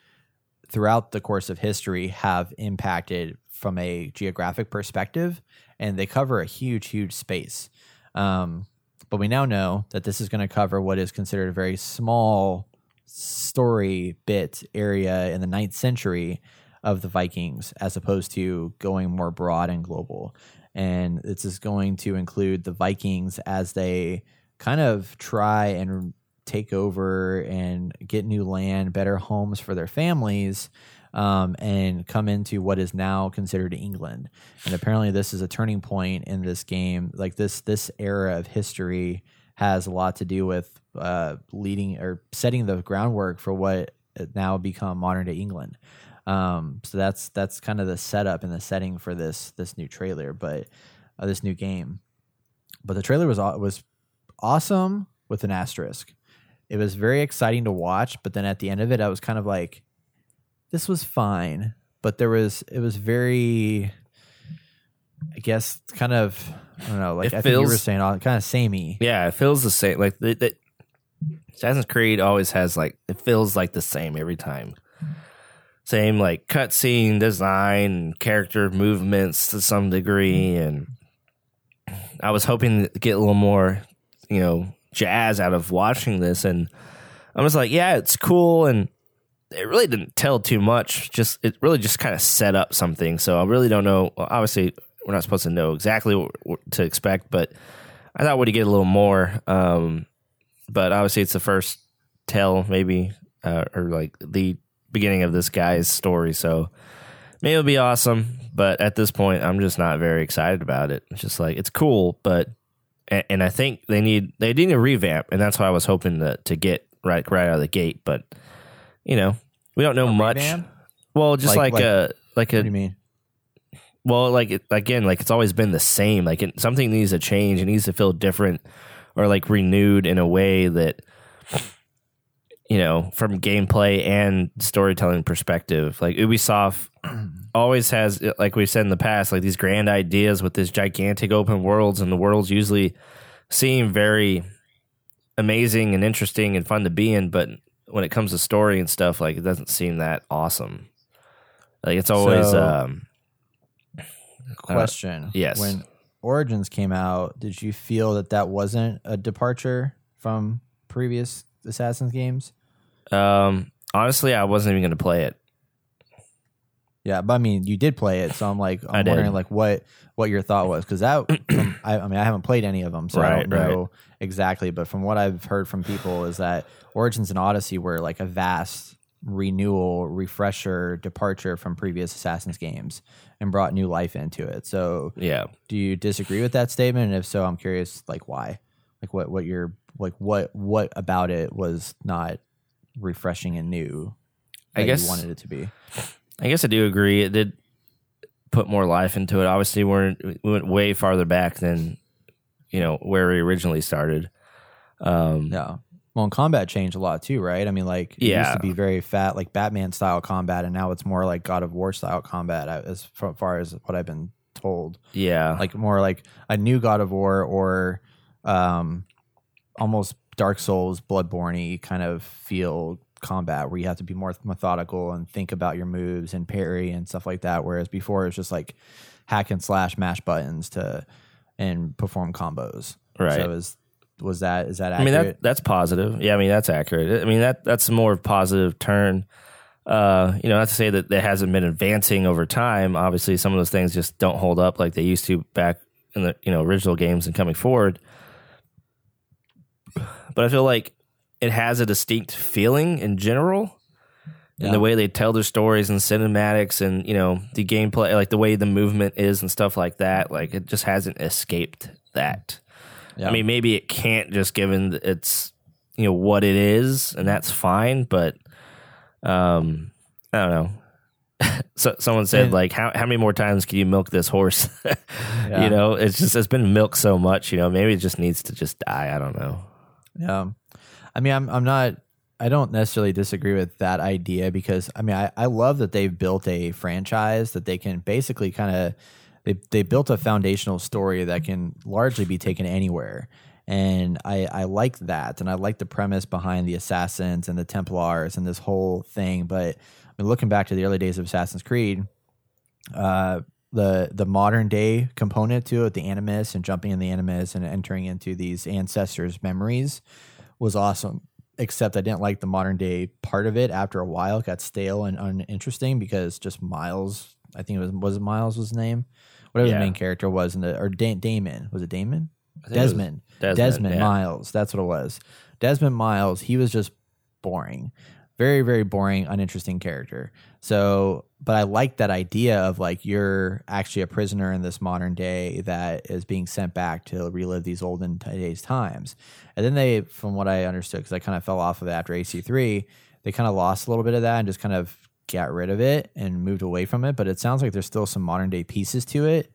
throughout the course of history have impacted from a geographic perspective, and they cover a huge, huge space. Um, but we now know that this is going to cover what is considered a very small story bit area in the ninth century of the Vikings, as opposed to going more broad and global. And this is going to include the Vikings as they kind of try and take over and get new land, better homes for their families, um, and come into what is now considered England. And apparently, this is a turning point in this game. Like this, this era of history has a lot to do with uh, leading or setting the groundwork for what now become modern day England. Um, so that's that's kind of the setup and the setting for this this new trailer, but uh, this new game. But the trailer was was awesome with an asterisk. It was very exciting to watch, but then at the end of it, I was kind of like, this was fine, but there was it was very, I guess, kind of I don't know, like It I think you were saying, all kind of samey. Yeah, it feels the same. Like the, the, Assassin's Creed always has like it feels like the same every time. Same like cutscene design, character movements to some degree, and I was hoping to get a little more, you know, jazz out of watching this, and I was like, yeah, it's cool, and it really didn't tell too much. Just it really just kind of set up something. So I really don't know. well, Obviously, we're not supposed to know exactly what, what to expect, but I thought we'd get a little more. Um, but obviously, it's the first tell, maybe, uh, or like the beginning of this guy's story. So maybe it'll be awesome. But at this point, I'm just not very excited about it. It's just like it's cool, but and, and I think they need they need a revamp, and that's what I was hoping to to get right right out of the gate. But you know, we don't know much. revamp? Well, just Like- like, uh, like- a like What do you mean? well, like again, like it's always been the same. Like it, something needs to change. It needs to feel different or like renewed in a way that you know, from gameplay and storytelling perspective. Like Ubisoft always has, like we said in the past, like these grand ideas with this gigantic open worlds, and the worlds usually seem very amazing and interesting and fun to be in. But when it comes to story and stuff, like it doesn't seem that awesome. Like it's always So- um, Question. yes. When Origins came out, did you feel that that wasn't a departure from previous Assassin's games? um honestly I wasn't even going to play it. Yeah, but I mean, you did play it, so I'm like, I I'm did. wondering like what what your thought was because that, I, I mean, I haven't played any of them, so I Right, don't know exactly. But from what I've heard from people, is that Origins and Odyssey were like a vast renewal, refresher, departure from previous Assassin's games, and brought new life into it. So, Yeah. do you disagree with that statement? And if so, I'm curious, like why, like what what your like what what about it was not refreshing and new? I that guess- you wanted it to be. I guess I do agree. It did put more life into it. Obviously, we're, we went way farther back than you know where we originally started. Um, Yeah. Well, and combat changed a lot too, right? I mean, like it used to be very fat, like Batman style combat, and now it's more like God of War style combat, uh, as far as what I've been told. yeah, Like more like a new God of War or um, almost Dark Souls, Bloodborne kind of feel combat where you have to be more methodical and think about your moves and parry and stuff like that. Whereas before it's just like hack and slash, mash buttons to and perform combos. Right. So is was that is that I mean that that's positive. Yeah, I mean that's accurate. I mean that that's more of a more positive turn. Uh, you know, not to say that it hasn't been advancing over time. Obviously, some of those things just don't hold up like they used to back in the you know original games and coming forward. But I feel like it has a distinct feeling in general. Yeah. And the way they tell their stories and cinematics and you know the gameplay, like the way the movement is and stuff like that, like it just hasn't escaped that. Yeah. I mean, maybe it can't just given it's you know what it is, and that's fine. But um, I don't know. so someone said like, how how many more times can you milk this horse? Yeah. You know, it's just it's been milked so much. You know, maybe it just needs to just die. I don't know. Yeah. I mean, I'm I'm not I don't necessarily disagree with that idea because I mean, I, I love that they've built a franchise that they can basically kind of they they built a foundational story that can largely be taken anywhere. And I, I like that. And I like the premise behind the Assassins and the Templars and this whole thing. But I mean, looking back to the early days of Assassin's Creed, uh, the the modern day component to it, the animus and jumping in the animus and entering into these ancestors' memories was awesome. Except I didn't like the modern day part of it. After a while, it got stale and uninteresting because just Miles, I think it was was it Miles was his name, whatever Yeah. the main character was in the or da- Damon was it Damon? Think it Desmond. Desmond, Desmond, yeah. Miles. That's what it was. Desmond Miles. He was just boring, very very boring, uninteresting character. So, but I like that idea of like you're actually a prisoner in this modern day that is being sent back to relive these olden days times. And then they, from what I understood, because I kind of fell off of it after AC3, they kind of lost a little bit of that and just kind of got rid of it and moved away from it. But it sounds like there's still some modern day pieces to it.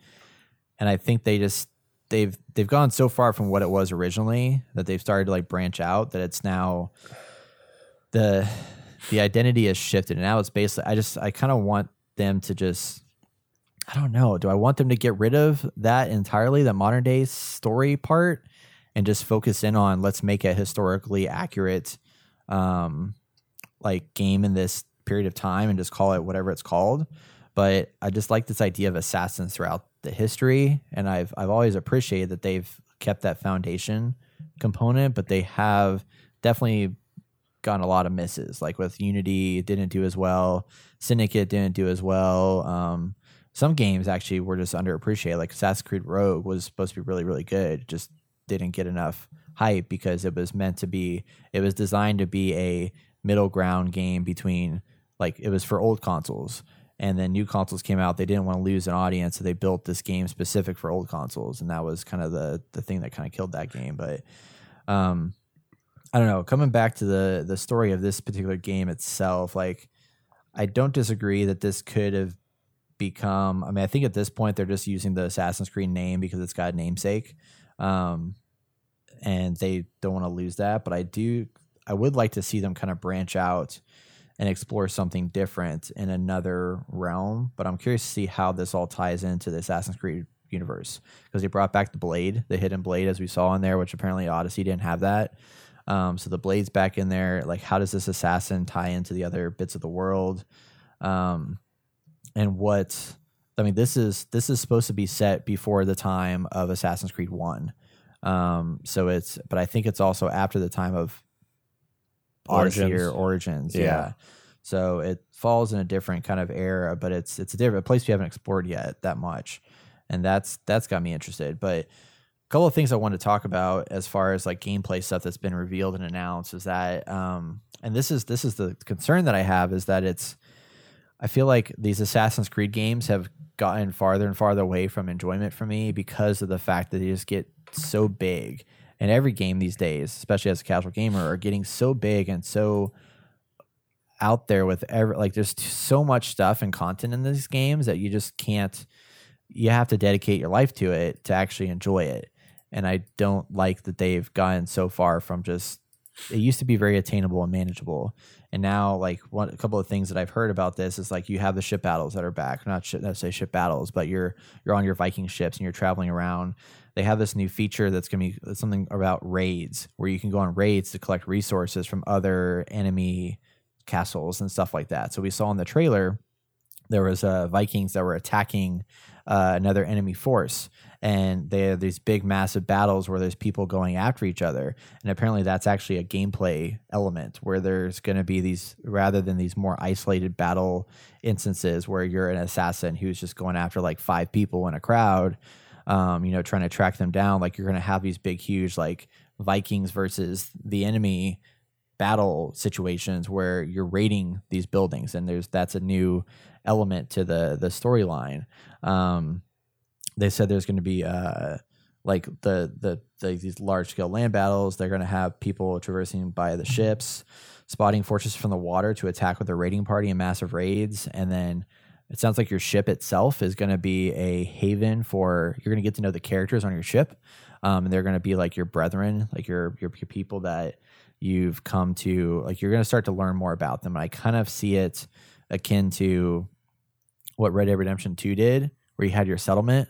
And I think they just they've they've gone so far from what it was originally that they've started to like branch out that it's now the the identity has shifted. And now it's basically I just I kind of want them to just I don't know. Do I want them to get rid of that entirely the modern day story part and just focus in on let's make a historically accurate um like game in this period of time and just call it whatever it's called but I just like this idea of assassins throughout the history, and I've I've always appreciated that they've kept that foundation component, but they have definitely gotten a lot of misses. Like with Unity, it didn't do as well. Syndicate didn't do as well. Um, some games actually were just underappreciated. Like Assassin's Creed Rogue was supposed to be really really good, just didn't get enough hype because it was meant to be. It was designed to be a middle ground game between like it was for old consoles and then new consoles came out they didn't want to lose an audience so they built this game specific for old consoles and that was kind of the the thing that kind of killed that game but um i don't know coming back to the the story of this particular game itself like i don't disagree that this could have become i mean i think at this point they're just using the assassin's creed name because it's got a namesake um and they don't want to lose that but i do i would like to see them kind of branch out and explore something different in another realm. But I'm curious to see how this all ties into the Assassin's Creed universe because they brought back the blade, the hidden blade, as we saw in there, which apparently Odyssey didn't have that. Um, so the blade's back in there. Like, how does this assassin tie into the other bits of the world? Um, and what I mean, this is this is supposed to be set before the time of Assassin's Creed One. Um, so it's, but I think it's also after the time of Odyssey Origins. or Origins. Yeah. Yeah. So it falls in a different kind of era, but it's it's a different place we haven't explored yet that much, and that's that's got me interested. But a couple of things I want to talk about as far as like gameplay stuff that's been revealed and announced is that, um, and this is this is the concern that I have is that it's I feel like these Assassin's Creed games have gotten farther and farther away from enjoyment for me because of the fact that they just get so big. And every game these days, especially as a casual gamer, are getting so big and so out there with every like there's so much stuff and content in these games that you just can't you have to dedicate your life to it to actually enjoy it. And I don't like that they've gotten so far from just it used to be very attainable and manageable and now, like one a couple of things that I've heard about this is like you have the ship battles that are back. Not not say ship battles, but you're you're on your Viking ships and you're traveling around. They have this new feature that's going to be something about raids, where you can go on raids to collect resources from other enemy castles and stuff like that. So we saw in the trailer there was uh, Vikings that were attacking uh, another enemy force, and they have these big, massive battles where there's people going after each other. And apparently, that's actually a gameplay element where there's going to be these rather than these more isolated battle instances where you're an assassin who's just going after like five people in a crowd. Um, you know, trying to track them down. Like you're going to have these big, huge, like Vikings versus the enemy battle situations where you're raiding these buildings and there's that's a new element to the the storyline um they said there's going to be uh like the the, the these large scale land battles they're going to have people traversing by the ships spotting fortresses from the water to attack with a raiding party and massive raids and then it sounds like your ship itself is going to be a haven for you're going to get to know the characters on your ship um, and they're going to be like your brethren like your, your your people that you've come to like you're going to start to learn more about them. And i kind of see it akin to what red dead redemption 2 did where you had your settlement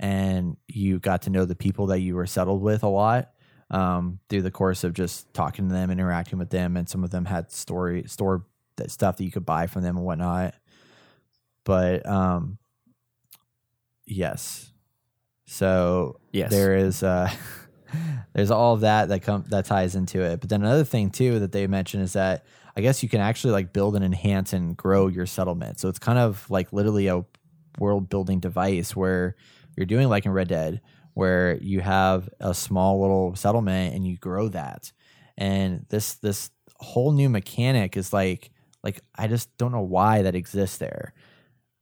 and you got to know the people that you were settled with a lot um, through the course of just talking to them interacting with them and some of them had story store that stuff that you could buy from them and whatnot. But um yes. So Yes. there is uh there's all of that that come that ties into it. But then another thing too that they mentioned is that i guess you can actually like build and enhance and grow your settlement. So it's kind of like literally a world building device where you're doing like in red dead where you have a small little settlement and you grow that and this this whole new mechanic is like like i just don't know why that exists there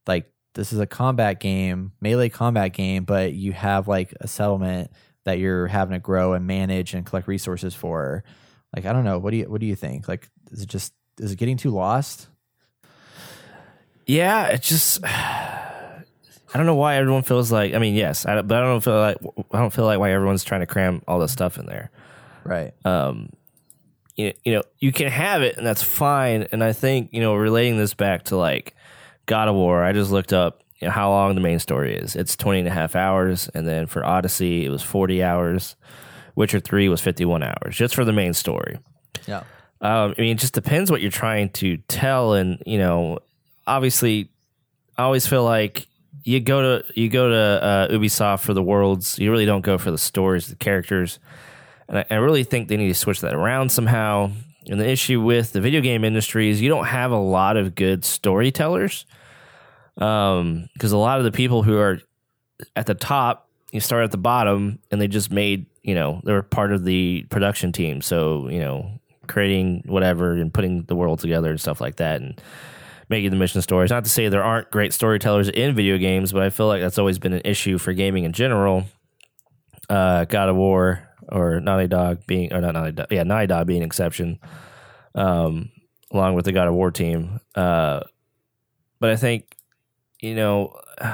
like this is a combat game, melee combat game, but you have like a settlement that you're having to grow and manage and collect resources for. Like I don't know, what do you what do you think? Like is it just is it getting too lost? Yeah, it just I don't know why everyone feels like. I mean, yes, I, but I don't feel like I don't feel like why everyone's trying to cram all this stuff in there. Right. Um, you, you know, you can have it, and that's fine. And I think you know, relating this back to like God of War, I just looked up you know, how long the main story is. It's 20 and a half hours, and then for Odyssey, it was 40 hours. Witcher 3 was 51 hours just for the main story. Yeah. Um, I mean, it just depends what you're trying to tell, and you know, obviously, I always feel like you go to you go to uh, Ubisoft for the worlds. You really don't go for the stories, the characters, and I, I really think they need to switch that around somehow. And the issue with the video game industry is you don't have a lot of good storytellers, because a lot of the people who are at the top, you start at the bottom, and they just made you know they were part of the production team, so you know creating whatever and putting the world together and stuff like that, and making the mission stories. Not to say there aren't great storytellers in video games, but I feel like that's always been an issue for gaming in general. Uh, God of War or Naughty Dog being, or not Naughty Dog, yeah, Naughty Dog being an exception, um, along with the God of War team. Uh, but I think, you know, and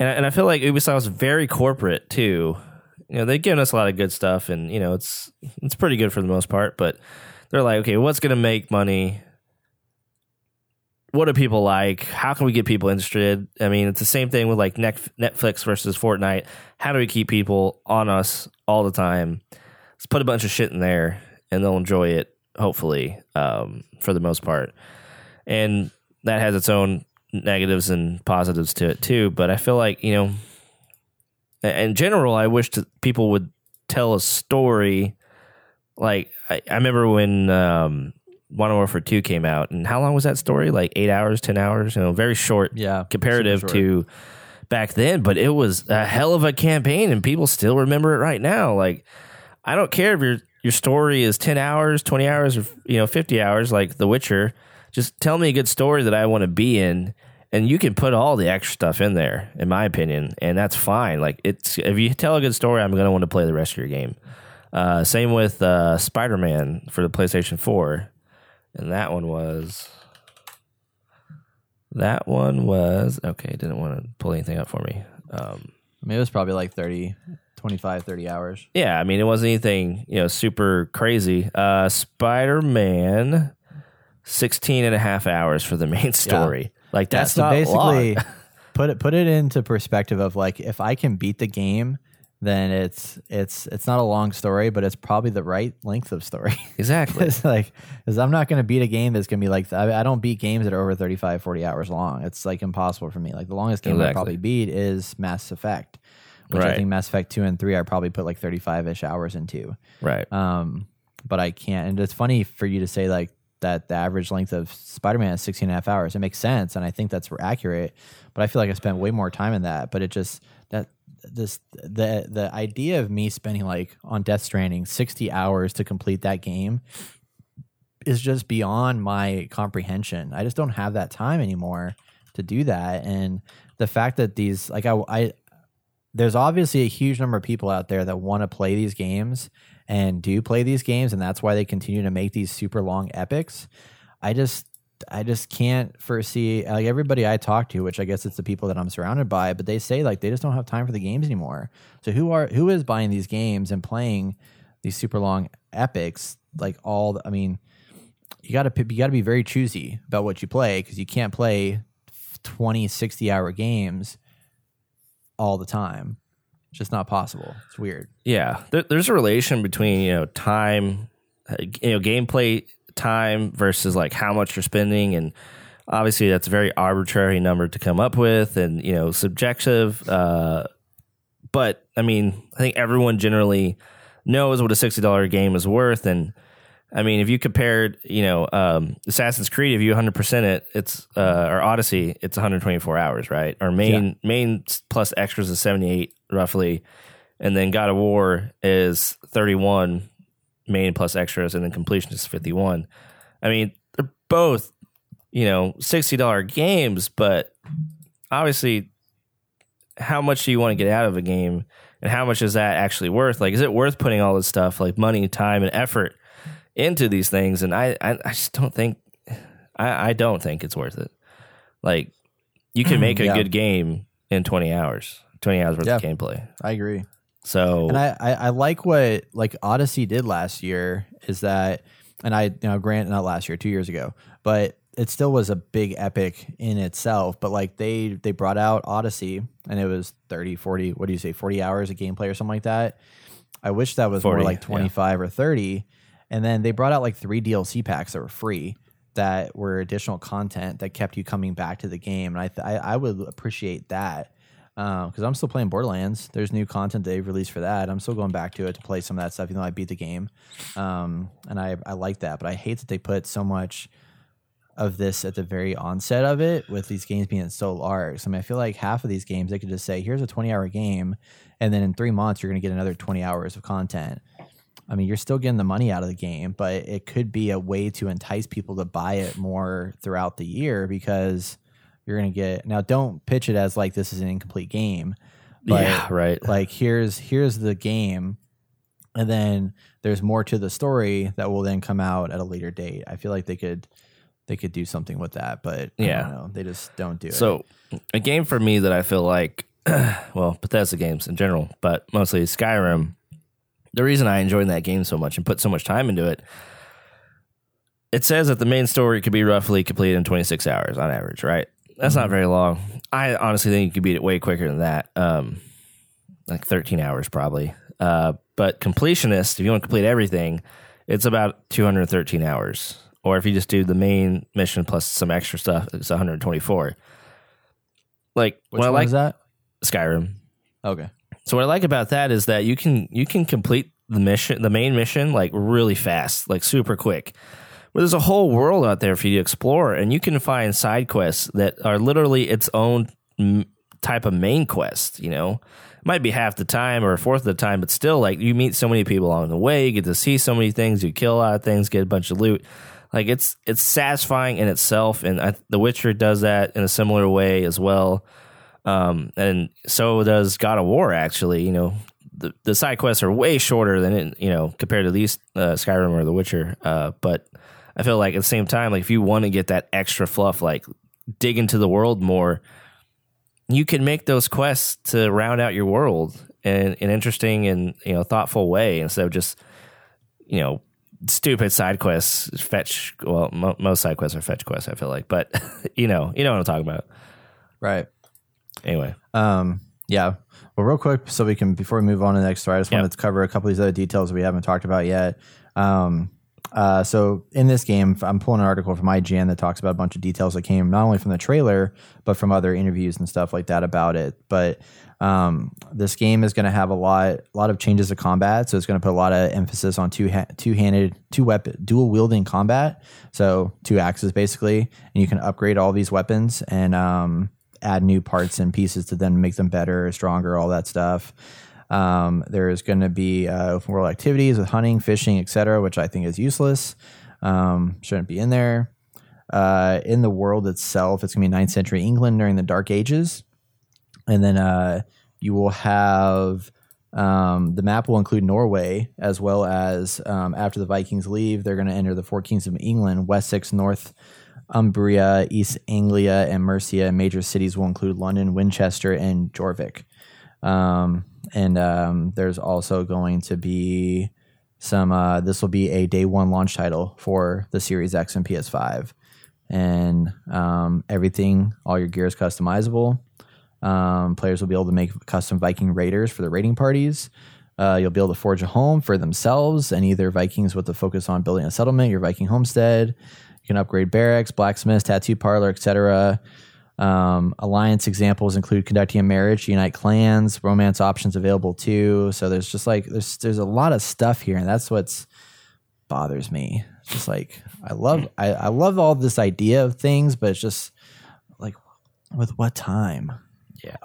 I, and I feel like Ubisoft's very corporate too. You know, they've given us a lot of good stuff, and you know, it's it's pretty good for the most part. But they're like, okay, what's going to make money? What do people like? How can we get people interested? I mean, it's the same thing with like Netflix versus Fortnite. How do we keep people on us all the time? Let's put a bunch of shit in there, and they'll enjoy it. Hopefully, um, for the most part. And that has its own negatives and positives to it too. But I feel like you know, in general, I wish that people would tell a story. Like I, I remember when um, Modern Warfare Two came out, and how long was that story? Like eight hours, ten hours. You know, very short Yeah, comparative super to back then, but it was a hell of a campaign and people still remember it right now. Like I don't care if your your story is 10 hours, 20 hours or you know 50 hours like The Witcher. Just tell me a good story that I want to be in and you can put all the extra stuff in there in my opinion and that's fine. Like it's if you tell a good story, I'm going to want to play the rest of your game. Uh, same with uh, Spider-Man for the PlayStation 4. And that one was that one was okay. Didn't want to pull anything up for me. Um, I mean, it was probably like 30, 25, 30 hours. yeah, I mean, it wasn't anything you know super crazy. Uh, Spider Man, 16 and a half hours for the main story. Like that's so not basically long. put it put it into perspective of like if I can beat the game, then it's it's it's not a long story, but it's probably the right length of story. exactly. it's like because I'm not going to beat a game that's going to be like I, I don't beat games that are over 35, 40 hours long. It's like impossible for me. Like the longest game I probably beat is Mass Effect, which I think Mass Effect two and three I probably put like 35 ish hours into. right. Um, but I can't. And it's funny for you to say like that the average length of Spider-Man is 16 and a half hours. It makes sense. And I think that's accurate, but I feel like I spent way more time in that, but it just, that this, the, the idea of me spending like on Death Stranding 60 hours to complete that game is just beyond my comprehension. I just don't have that time anymore to do that. And the fact that these, like I, I, there's obviously a huge number of people out there that want to play these games and do play these games and that's why they continue to make these super long epics i just i just can't foresee like everybody i talk to which i guess it's the people that i'm surrounded by but they say like they just don't have time for the games anymore. So who are who is buying these games and playing these super long epics? Like all the, i mean you got to you got to be very choosy about what you play because you can't play 20 60 hour games all the time. It's just not possible. It's weird. Yeah, there, there's a relation between you know time, uh, you know, gameplay time versus like how much you're spending, and obviously that's a very arbitrary number to come up with, and you know, subjective. Uh, but I mean, I think everyone generally knows what a sixty dollar game is worth, and I mean, if you compared, you know, um, Assassin's Creed, if you 100 percent it, it's uh, or Odyssey, it's 124 hours, right? Our main main plus extras is 78 roughly, and then God of War is 31 main plus extras, and then completion is 51. I mean, they're both, you know, sixty dollar games, but obviously, how much do you want to get out of a game, and how much is that actually worth? Like, is it worth putting all this stuff, like money, time, and effort, into these things? And I, I, I just don't think, I, I don't think it's worth it. Like, you can make a Yeah. good game in 20 hours, 20 hours worth of gameplay. i agree So And I, I, I like what like Odyssey did last year is that, and I, you know, grant not last year, two years ago, but it still was a big epic in itself. But like they, they brought out Odyssey and it was 30, 40, what do you say, 40 hours of gameplay or something like that. I wish that was 40, more like yeah. 25 or 30. And then they brought out like three DLC packs that were free that were additional content that kept you coming back to the game. And I, th- I, I would appreciate that because I'm still playing Borderlands. There's new content they've released for that. I'm still going back to it to play some of that stuff, even though I beat the game. Um, and I, I like that, but I hate that they put so much of this at the very onset of it with these games being so large. I mean, I feel like half of these games they could just say, here's a 20 hour game, and then in three months you're going to get another 20 hours of content. I mean, you're still getting the money out of the game, but it could be a way to entice people to buy it more throughout the year because you're going to get now. Don't pitch it as like this is an incomplete game, but yeah, right. like here's here's the game, and then there's more to the story that will then come out at a later date. I feel like they could they could do something with that, but I Yeah. don't know. They just don't do it. So, a game for me that I feel like, well, Bethesda games in general, but mostly Skyrim. The reason I enjoyed that game so much and put so much time into it, it says that the main story could be roughly completed in 26 hours on average, right? That's not very long. I honestly think you could beat it way quicker than that, um, like 13 hours probably. Uh, but completionist, if you want to complete everything, it's about 213 hours or if you just do the main mission plus some extra stuff, it's 124. Like Which what I like is that? Skyrim. Okay. So what I like about that is that you can you can complete the mission, the main mission, like really fast, like super quick. But there's a whole world out there for you to explore, and you can find side quests that are literally its own mm, type of main quest. You know, might be half the time or a fourth of the time, but still, like you meet so many people along the way, you get to see so many things, you kill a lot of things, get a bunch of loot. Like it's it's satisfying in itself, and I, The Witcher does that in a similar way as well. Um, and so does God of War. Actually, you know, the, the side quests are way shorter than it, you know compared to these uh, Skyrim or The Witcher. Uh, but I feel like at the same time, like if you want to get that extra fluff, like dig into the world more, you can make those quests to round out your world in an interesting and you know thoughtful way instead of just you know stupid side quests fetch well mo- most side quests are fetch quests i feel like but you know you know what i'm talking about Right. anyway Um, yeah. Well, real quick, so we can before we move on to the next story, I just Yep. wanted to cover a couple of these other details we haven't talked about yet. Um, uh, so in this game, I'm pulling an article from IGN that talks about a bunch of details that came not only from the trailer but from other interviews and stuff like that about it. But um, this game is going to have a lot, a lot of changes to combat. So it's going to put a lot of emphasis on two ha- two handed, two weapon, dual wielding combat. So two axes basically, and you can upgrade all these weapons and um, add new parts and pieces to then make them better, stronger, all that stuff. Um, there's going to be uh, open world activities with hunting, fishing, etc., which I think is useless. Um, shouldn't be in there. Uh, in the world itself, it's going to be 9th century England during the Dark Ages. And then uh, you will have um, the map will include Norway as well as um, after the Vikings leave, they're going to enter the four kings of England, Wessex, North Umbria, East Anglia, and Mercia. Major cities will include London, Winchester, and Jorvik. Um, and um, there's also going to be some. Uh, this will be a day one launch title for the Series X and PS5, and um, everything, all your gear is customizable. Um, players will be able to make custom Viking raiders for the raiding parties. Uh, you'll be able to forge a home for themselves and either Vikings with a focus on building a settlement, your Viking homestead. You can upgrade barracks, blacksmiths, tattoo parlor, etc. Um, alliance examples include conducting a marriage, unite clans, romance options available too. So there's just like there's there's a lot of stuff here, and that's what's bothers me. It's just like I love I, I love all this idea of things, but it's just like with what time? yeah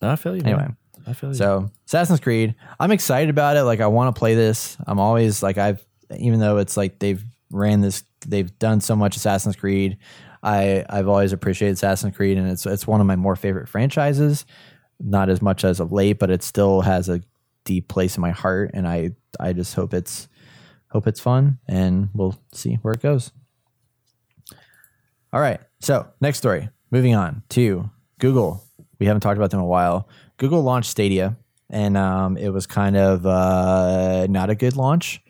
no, i feel you man. Anyway, i feel you so Assassin's Creed, I'm excited about it. Like I want to play this. I'm always like I've even though it's like they've ran this, they've done so much Assassin's Creed. I I've always appreciated Assassin's Creed, and it's it's one of my more favorite franchises. Not as much as of late, but it still has a deep place in my heart, and I I just hope it's hope it's fun, and we'll see where it goes. All right, so next story. Moving on to Google. We haven't talked about them in a while. Google launched Stadia, and um, it was kind of uh, not a good launch.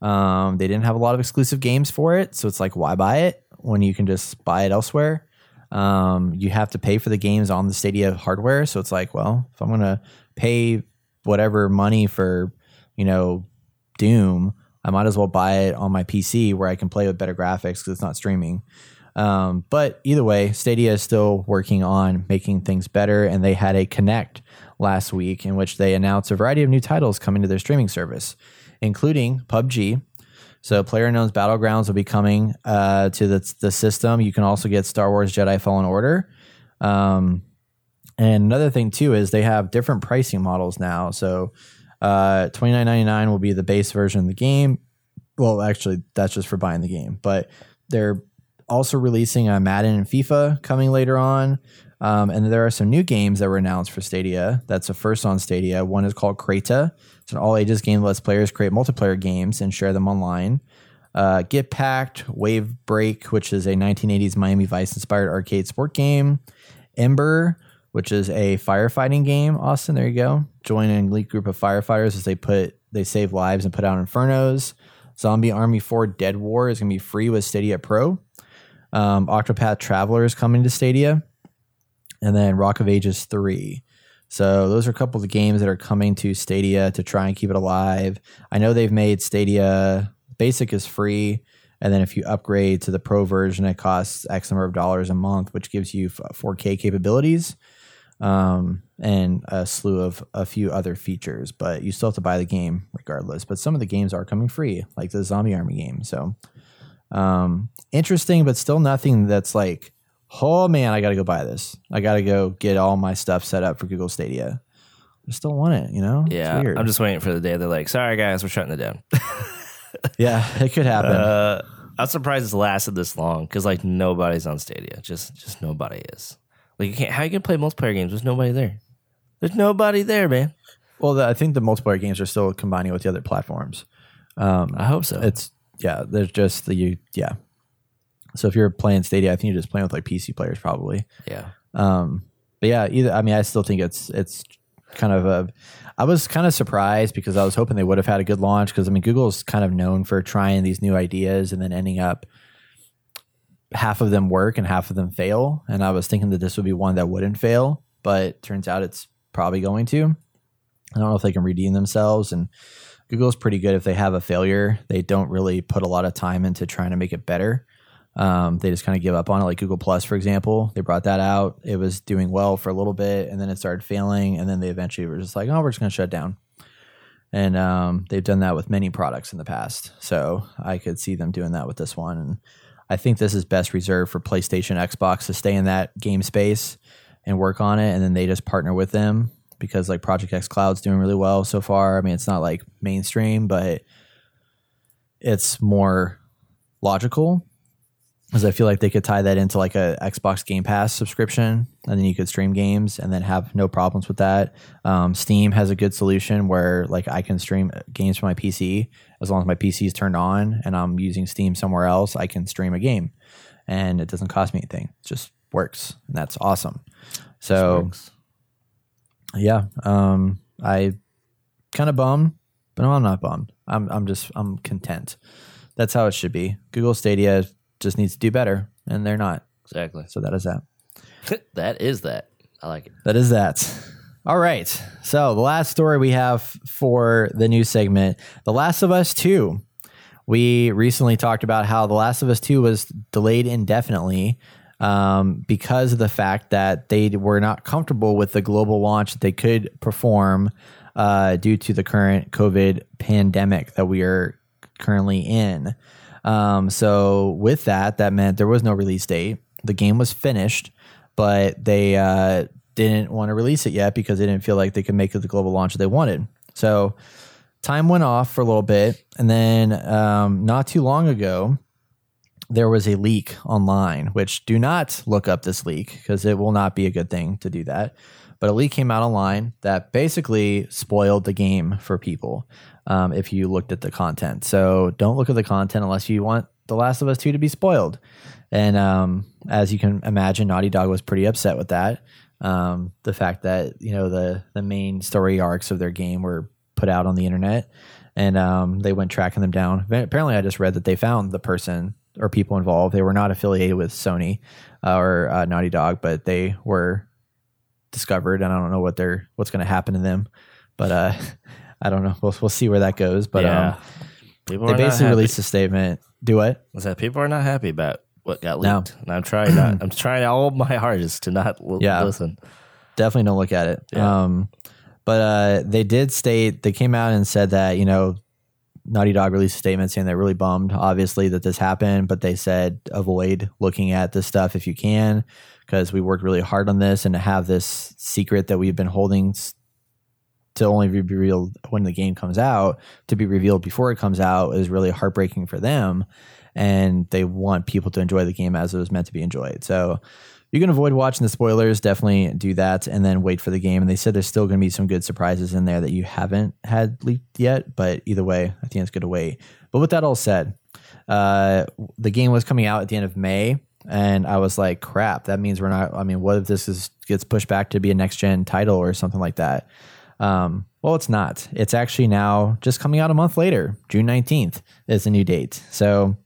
Um, they didn't have a lot of exclusive games for it, so it's like, why buy it when you can just buy it elsewhere? Um, you have to pay for the games on the Stadia hardware, so it's like, well, if I'm gonna pay whatever money for, you know, Doom, I might as well buy it on my PC where I can play with better graphics because it's not streaming. Um, but either way, Stadia is still working on making things better, and they had a Connect last week in which they announced a variety of new titles coming to their streaming service, including PUBG. So, player PlayerUnknown's Battlegrounds will be coming uh, to the, the system. You can also get Star Wars Jedi Fallen Order. Um, and another thing too is they have different pricing models now. So, uh, twenty nine ninety nine will be the base version of the game. Well, actually, that's just for buying the game, but they're also releasing a Madden and FIFA coming later on. Um, and there are some new games that were announced for Stadia. That's a first on Stadia. One is called Crayta. It's an all ages game that lets players create multiplayer games and share them online. Uh, Get Packed, Wave Break, which is a 1980s Miami Vice inspired arcade sport game. Embr, which is a firefighting game. Austin, there you go. Join an elite group of firefighters as they put they save lives and put out infernos. Zombie Army 4 Dead War is going to be free with Stadia Pro. Um, Octopath Traveler is coming to Stadia, and then Rock of Ages 3. So those are a couple of the games that are coming to Stadia to try and keep it alive. I know they've made Stadia Basic is free, And then if you upgrade to the pro version, it costs X number of dollars a month, which gives you 4K capabilities um, and a slew of a few other features. But you still have to buy the game regardless. But some of the games are coming free, like the Zombie Army game. So um, interesting, but still nothing that's like, oh man, I got to go buy this. I got to go get all my stuff set up for Google Stadia. I still want it, you know? Yeah. I'm just waiting for the day they're like, sorry guys, we're shutting it down. yeah, it could happen. uh, I'm surprised it's lasted this long because like nobody's on Stadia. Just just nobody is. Like you can't. How you gonna play multiplayer games? There's nobody there. There's nobody there, man. well, the, I think the multiplayer games are still combining with the other platforms. Um, I hope so. it's yeah, there's just the you yeah. So if you're playing Stadia, I think you're just playing with like PC players probably. yeah. Um, but yeah, either I mean, I still think it's it's kind of a. I was kind of surprised because I was hoping they would have had a good launch because I mean Google's kind of known for trying these new ideas and then ending up half of them work and half of them fail. And I was thinking that this would be one that wouldn't fail, but turns out it's probably going to. I don't know if they can redeem themselves and Google's pretty good if they have a failure. They don't really put a lot of time into trying to make it better. Um, they just kind of give up on it. Like Google Plus, for example, they brought that out. It was doing well for a little bit, and then it started failing, and then they eventually were just like, "Oh, we're just going to shut down." And um, they've done that with many products in the past, so I could see them doing that with this one. And I think this is best reserved for PlayStation, Xbox to stay in that game space and work on it, and then they just partner with them because like Project xCloud's doing really well so far. I mean, it's not like mainstream, but it's more logical because I feel like they could tie that into like a Xbox Game Pass subscription, and then you could stream games and then have no problems with that. Um, Steam has a good solution where like I can stream games from my PC as long as my PC is turned on and I'm using Steam somewhere else. I can stream a game, and it doesn't cost me anything. It just works, and that's awesome. So yeah, um, I kind of bummed, but no, I'm not bummed. I'm I'm just I'm content. That's how it should be. Google Stadia just needs to do better, and they're not. exactly. So that is that. that is that. I like it. That is that. All right. So the last story we have for the new segment, The Last of Us 2. We recently talked about how The Last of Us 2 was delayed indefinitely um, because of the fact that they were not comfortable with the global launch that they could perform uh, due to the current COVID pandemic that we are currently in. Um, so with that, that meant there was no release date. The game was finished, but they uh, didn't want to release it yet because they didn't feel like they could make it the global launch they wanted. So time went off for a little bit, and then um, not too long ago, there was a leak online. Which do not look up this leak because it will not be a good thing to do that. But a leak came out online that basically spoiled the game for people um, if you looked at the content. So don't look at the content unless you want The Last of Us 2 to be spoiled. And um, as you can imagine, Naughty Dog was pretty upset with that. Um, the fact that you know the the main story arcs of their game were put out on the internet, and um, they went tracking them down. Apparently, I just read that they found the person or people involved. They were not affiliated with Sony uh, or uh, Naughty Dog, but they were discovered, and I don't know what they're what's going to happen to them. But uh, I don't know. We'll we'll see where that goes. But yeah. um, People they basically released a statement. Do what? I said people are not happy about what got No. leaked, and I'm trying not. I'm trying all my hardest to not l- Yeah. listen. definitely don't look at it. Yeah. Um, but uh, they did state they came out and said that you know Naughty Dog released a statement saying they're really bummed, obviously, that this happened, but they said avoid looking at this stuff if you can because we worked really hard on this and to have this secret that we've been holding to only be revealed when the game comes out to be revealed before it comes out is really heartbreaking for them. And they want people to enjoy the game as it was meant to be enjoyed. So you can avoid watching the spoilers definitely do that and then wait for the game. And they said there's still going to be some good surprises in there that you haven't had leaked yet but either way i think it's good to wait. But with that all said uh, the game was coming out at the end of may and i was like crap that means we're not i mean what if this is gets pushed back to be a next gen title or something like that um, well, it's not. It's actually now just coming out a month later. June 19th is the new date. So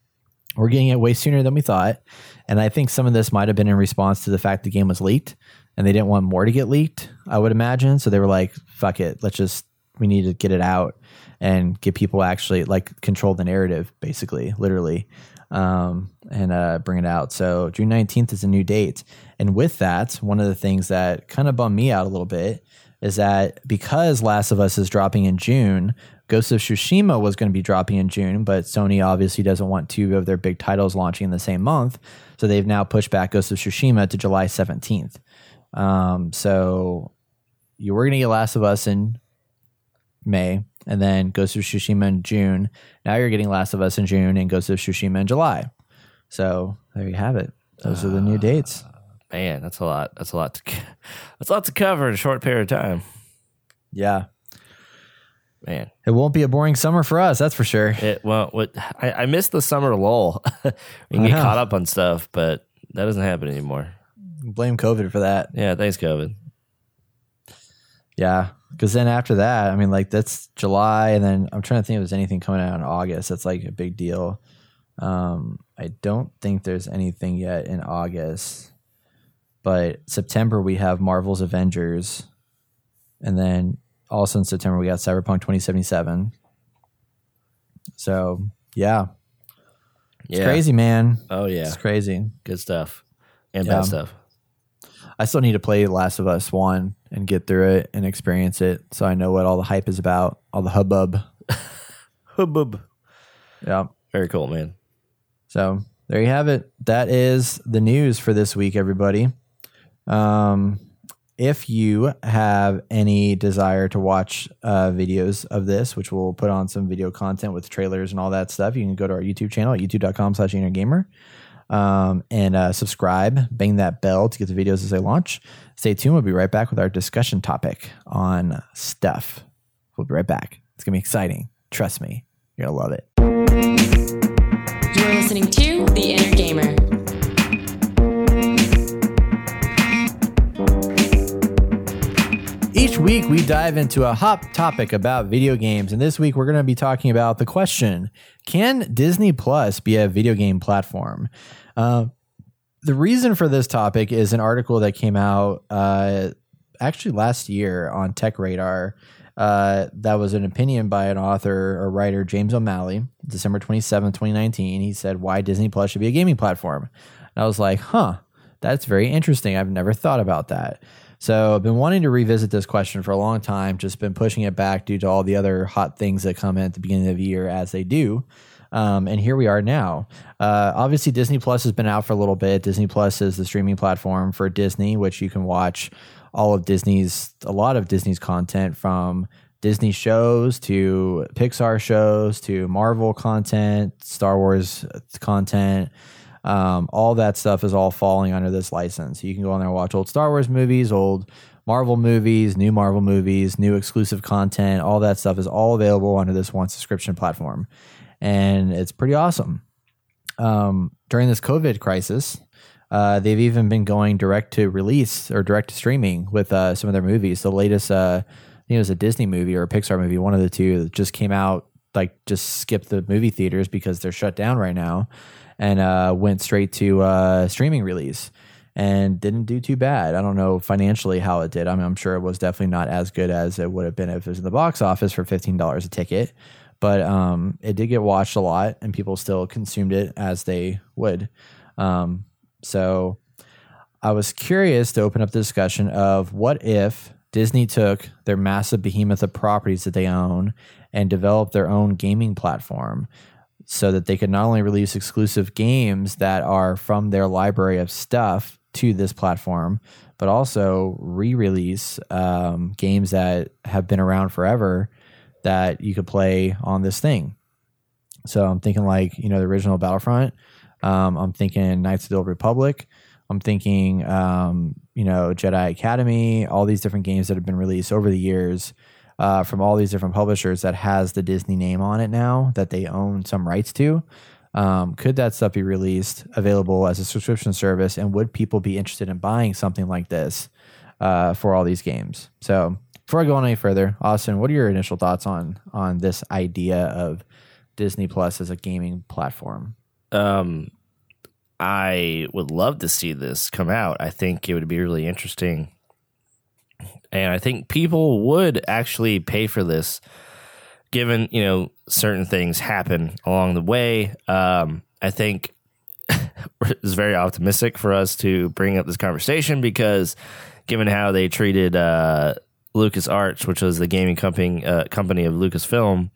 we're getting it way sooner than we thought. And I think some of this might have been in response to the fact the game was leaked and they didn't want more to get leaked, I would imagine. So they were like, fuck it, let's just we need to get it out and get people actually like control the narrative, basically, literally, um, and uh, bring it out. So June nineteenth is a new date, and with that, one of the things that kind of bummed me out a little bit is that because Last of Us is dropping in June, Ghost of Tsushima was going to be dropping in June, but Sony obviously doesn't want two of their big titles launching in the same month. So they've now pushed back Ghost of Tsushima to July 17th. Um, so you were going to get Last of Us in May and then Ghost of Tsushima in June. Now you're getting Last of Us in June and Ghost of Tsushima in July. So there you have it. Those are the new dates. Man, that's a lot. That's a lot to. That's a lot to cover in a short period of time. Yeah. Man, It won't be a boring summer for us, that's for sure. it well, what I, I missed the summer lull. we can get caught up on stuff, but that doesn't happen anymore. Blame COVID for that. Yeah, thanks, COVID. Yeah, because then after that, I mean, like that's July, and then I'm trying to think if there's anything coming out in August. That's like a big deal. Um, I don't think there's anything yet in August, but September we have Marvel's Avengers, and then also in September we got Cyberpunk 2077. So yeah, it's Yeah. crazy, man. Oh yeah, It's crazy. good stuff and Yeah. bad stuff. I still need to play Last of Us one and get through it and experience it, so I know what all the hype is about, all the hubbub. Hubbub. Yeah. Very cool, man. So there you have it. That is the news for this week, everybody. Um, if you have any desire to watch uh, videos of this, which we'll put on some video content with trailers and all that stuff, you can go to our YouTube channel at youtube.com slash um, and uh, subscribe, bang that bell to get the videos as they launch. Stay tuned. We'll be right back with our discussion topic on stuff. We'll be right back. It's going to be exciting. Trust me. You're going to love it. You're listening to The Inner Gamer. Week, we dive into a hot topic about video games. And this week, we're going to be talking about the question Can Disney Plus be a video game platform? Uh, the reason for this topic is an article that came out uh, actually last year on TechRadar. Uh, that was an opinion by an author or writer, James O'Malley, December 27, 2019. He said, Why Disney Plus should be a gaming platform. And I was like, Huh, that's very interesting. I've never thought about that. So I've been wanting to revisit this question for a long time, just been pushing it back due to all the other hot things that come in at the beginning of the year as they do. Um, and here we are now. Uh, obviously, Disney Plus has been out for a little bit. Disney Plus is the streaming platform for Disney, which you can watch all of Disney's, a lot of Disney's content from Disney shows to Pixar shows to Marvel content, Star Wars content. Um, all that stuff is all falling under this license. You can go on there and watch old Star Wars movies, old Marvel movies, new Marvel movies, new exclusive content. All that stuff is all available under this one subscription platform. And it's pretty awesome. Um, during this COVID crisis, uh, they've even been going direct to release or direct to streaming with uh, some of their movies. The latest, uh, I think it was a Disney movie or a Pixar movie, one of the two, that just came out, like just skipped the movie theaters because they're shut down right now and uh, went straight to uh, streaming release and didn't do too bad. I don't know financially how it did. I mean, I'm sure it was definitely not as good as it would have been if it was in the box office for $15 a ticket, but um, it did get watched a lot and people still consumed it as they would. Um, so I was curious to open up the discussion of what if Disney took their massive behemoth of properties that they own and developed their own gaming platform so that they could not only release exclusive games that are from their library of stuff to this platform, but also re-release um, games that have been around forever that you could play on this thing. So I'm thinking like you know the original Battlefront. Um, I'm thinking Knights of the Old Republic. I'm thinking um, you know Jedi Academy. All these different games that have been released over the years uh, from all these different publishers that has the Disney name on it now that they own some rights to. Um, could that stuff be released, available as a subscription service, and would people be interested in buying something like this uh, for all these games? So, before I go on any further, Austin, what are your initial thoughts on on this idea of Disney Plus as a gaming platform? Um, I would love to see this come out. I think it would be really interesting. And I think people would actually pay for this, given you know certain things happen along the way. Um, I think it's very optimistic for us to bring up this conversation because, given how they treated uh, LucasArts, which was the gaming company uh, company of Lucasfilm,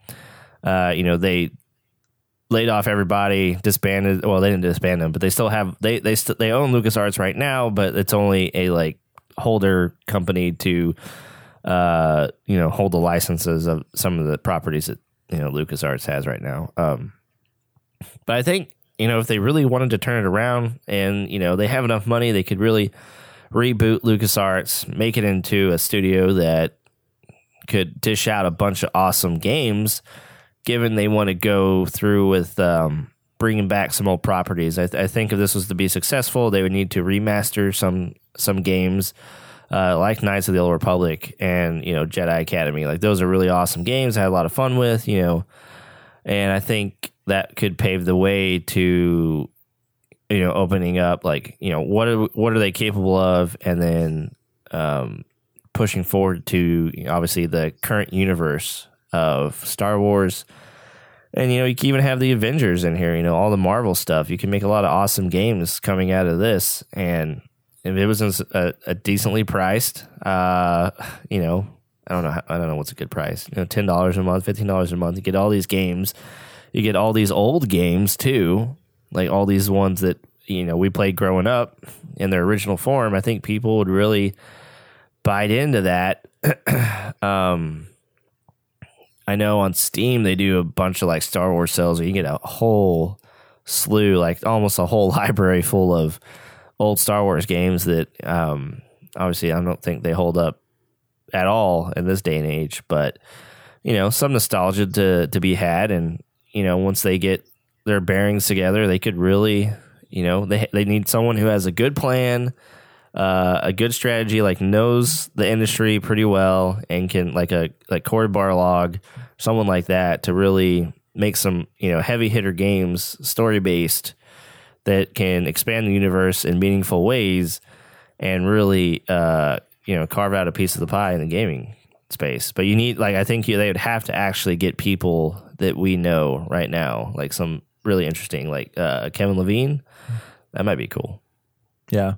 uh, you know they laid off everybody, disbanded. Well, they didn't disband them, but they still have they they st- they own LucasArts right now, but it's only a like holder company to uh you know hold the licenses of some of the properties that you know LucasArts has right now. Um, but I think you know if they really wanted to turn it around, and you know they have enough money, they could really reboot LucasArts, make it into a studio that could dish out a bunch of awesome games given they want to go through with um, bringing back some old properties. I, th- I, think if this was to be successful, they would need to remaster some some games uh, like Knights of the Old Republic and you know Jedi Academy. Like those are really awesome games. I had a lot of fun with you know, and I think that could pave the way to you know opening up like you know what are what are they capable of, and then um, pushing forward to obviously the current universe of Star Wars. And you know, you can even have the Avengers in here, you know, all the Marvel stuff. You can make a lot of awesome games coming out of this. And if it was a, a decently priced, uh, you know, I don't know, I don't know what's a good price. You know, ten dollars a month, fifteen dollars a month. You get all these games. You get all these old games too, like all these ones that you know we played growing up in their original form. I think people would really bite into that. um, I know on Steam they do a bunch of like Star Wars sales where you get a whole slew, like almost a whole library full of old Star Wars games that um, obviously I don't think they hold up at all in this day and age, but you know, some nostalgia to to be had. And you know, once they get their bearings together, they could really, you know, they they need someone who has a good plan, uh, a good strategy, like knows the industry pretty well, and can like a like Cory Barlog, someone like that, to really make some you know heavy hitter games, story based, that can expand the universe in meaningful ways, and really uh, you know carve out a piece of the pie in the gaming space. But you need like I think you, they would have to actually get people that we know right now, like some really interesting, like uh, Kevin Levine. That might be cool. Yeah.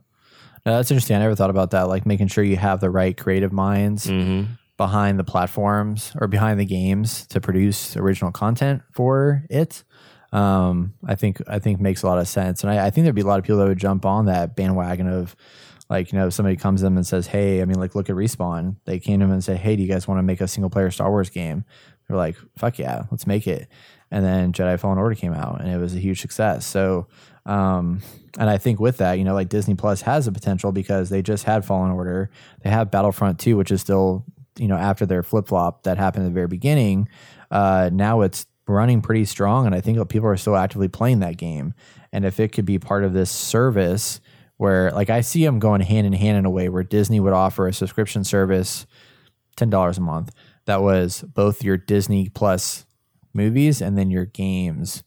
No, that's interesting. I never thought about that. Like making sure you have the right creative minds Mm-hmm. behind the platforms or behind the games to produce original content for it. Um, I think I think makes a lot of sense, and I, I think there'd be a lot of people that would jump on that bandwagon of like you know if somebody comes to them and says, "Hey, I mean, like look at Respawn. They came to them and said, "Hey, do you guys want to make a single player Star Wars game?" They're like, "Fuck yeah, let's make it." And then Jedi Fallen Order came out, and it was a huge success. So um, and I think with that, you know, like Disney Plus has a potential because they just had Fallen Order. They have Battlefront 2, which is still, you know, after their flip flop that happened at the very beginning. Uh, now it's running pretty strong. And I think people are still actively playing that game. And if it could be part of this service where, like, I see them going hand in hand in a way where Disney would offer a subscription service, $10 a month, that was both your Disney Plus movies and then your games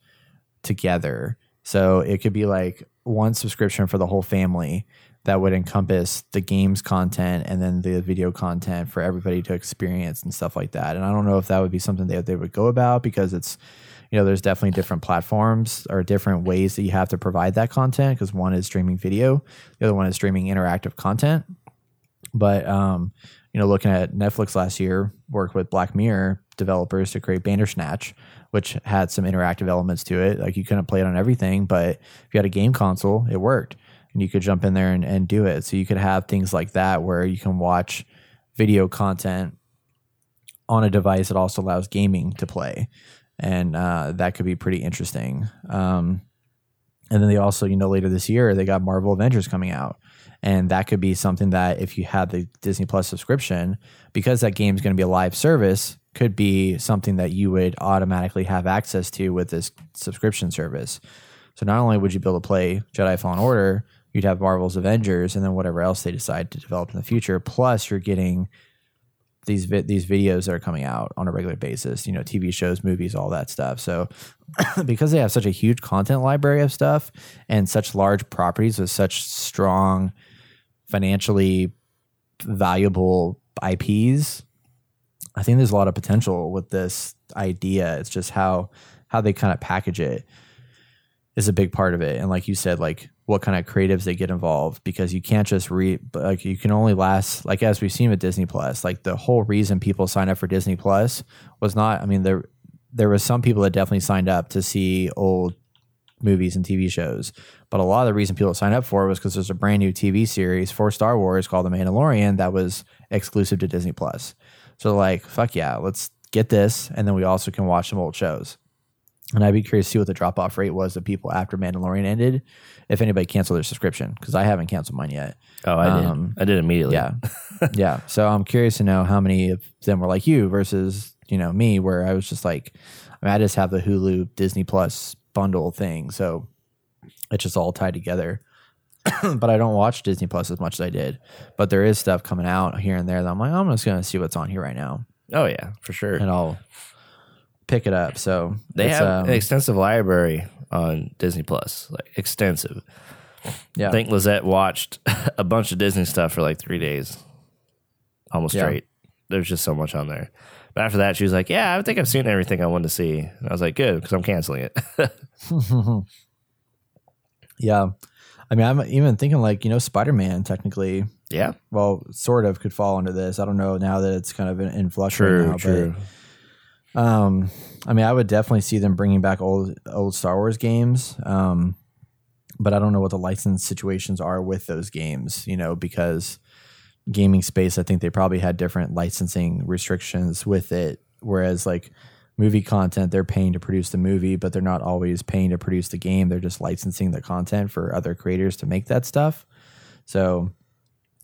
together. So it could be like one subscription for the whole family that would encompass the games content and then the video content for everybody to experience and stuff like that. And I don't know if that would be something that they would go about because it's, you know, there's definitely different platforms or different ways that you have to provide that content because one is streaming video, the other one is streaming interactive content. But, um, you know, looking at Netflix last year, worked with Black Mirror developers to create Bandersnatch, which had some interactive elements to it. Like you couldn't play it on everything, but if you had a game console, it worked and you could jump in there and, and do it. So you could have things like that where you can watch video content on a device that also allows gaming to play. And uh, that could be pretty interesting. Um, and then they also, you know, later this year, they got Marvel Avengers coming out. And that could be something that if you had the Disney Plus subscription, because that game is going to be a live service, could be something that you would automatically have access to with this subscription service. So not only would you be able to play Jedi Fallen Order, you'd have Marvel's Avengers and then whatever else they decide to develop in the future. Plus, you're getting these vi- these videos that are coming out on a regular basis. You know, TV shows, movies, all that stuff. So because they have such a huge content library of stuff and such large properties with such strong financially valuable IPs, I think there's a lot of potential with this idea. It's just how how they kind of package it is a big part of it. And like you said, like what kind of creatives they get involved because you can't just read like you can only last like as we've seen with Disney Plus. Like the whole reason people signed up for Disney Plus was not I mean there there was some people that definitely signed up to see old movies and TV shows. But a lot of the reason people signed up for it was because there's a brand new TV series for Star Wars called The Mandalorian that was exclusive to Disney Plus. So like, fuck yeah, let's get this, and then we also can watch some old shows. And I'd be curious to see what the drop off rate was of people after Mandalorian ended, if anybody canceled their subscription, because I haven't canceled mine yet. Oh, I did. Um, I did immediately. Yeah, yeah. So I'm curious to know how many of them were like you versus you know me, where I was just like, I, mean, I just have the Hulu Disney Plus bundle thing, so it's just all tied together. but I don't watch Disney Plus as much as I did. But there is stuff coming out here and there that I'm like, I'm just gonna see what's on here right now, Oh yeah, for sure. and I'll pick it up. So They have um, an extensive library on Disney Plus, like extensive. yeah, I think Lizette watched a bunch of Disney stuff for like three days, almost Yeah. straight. There's just so much on there. But after that, she was like, "Yeah, I think I've seen everything I wanted to see." And I was like, "Good," because I'm canceling it. yeah. I mean, I'm even thinking like you know, Spider Man technically, yeah, well, sort of could fall into this. I don't know now that it's kind of in, in flux true, right now, true. but um, I mean, I would definitely see them bringing back old old Star Wars games. Um, but I don't know what the license situations are with those games. You know, because gaming space, I think they probably had different licensing restrictions with it. Whereas like movie content, they're paying to produce the movie, but they're not always paying to produce the game. They're just licensing the content for other creators to make that stuff. So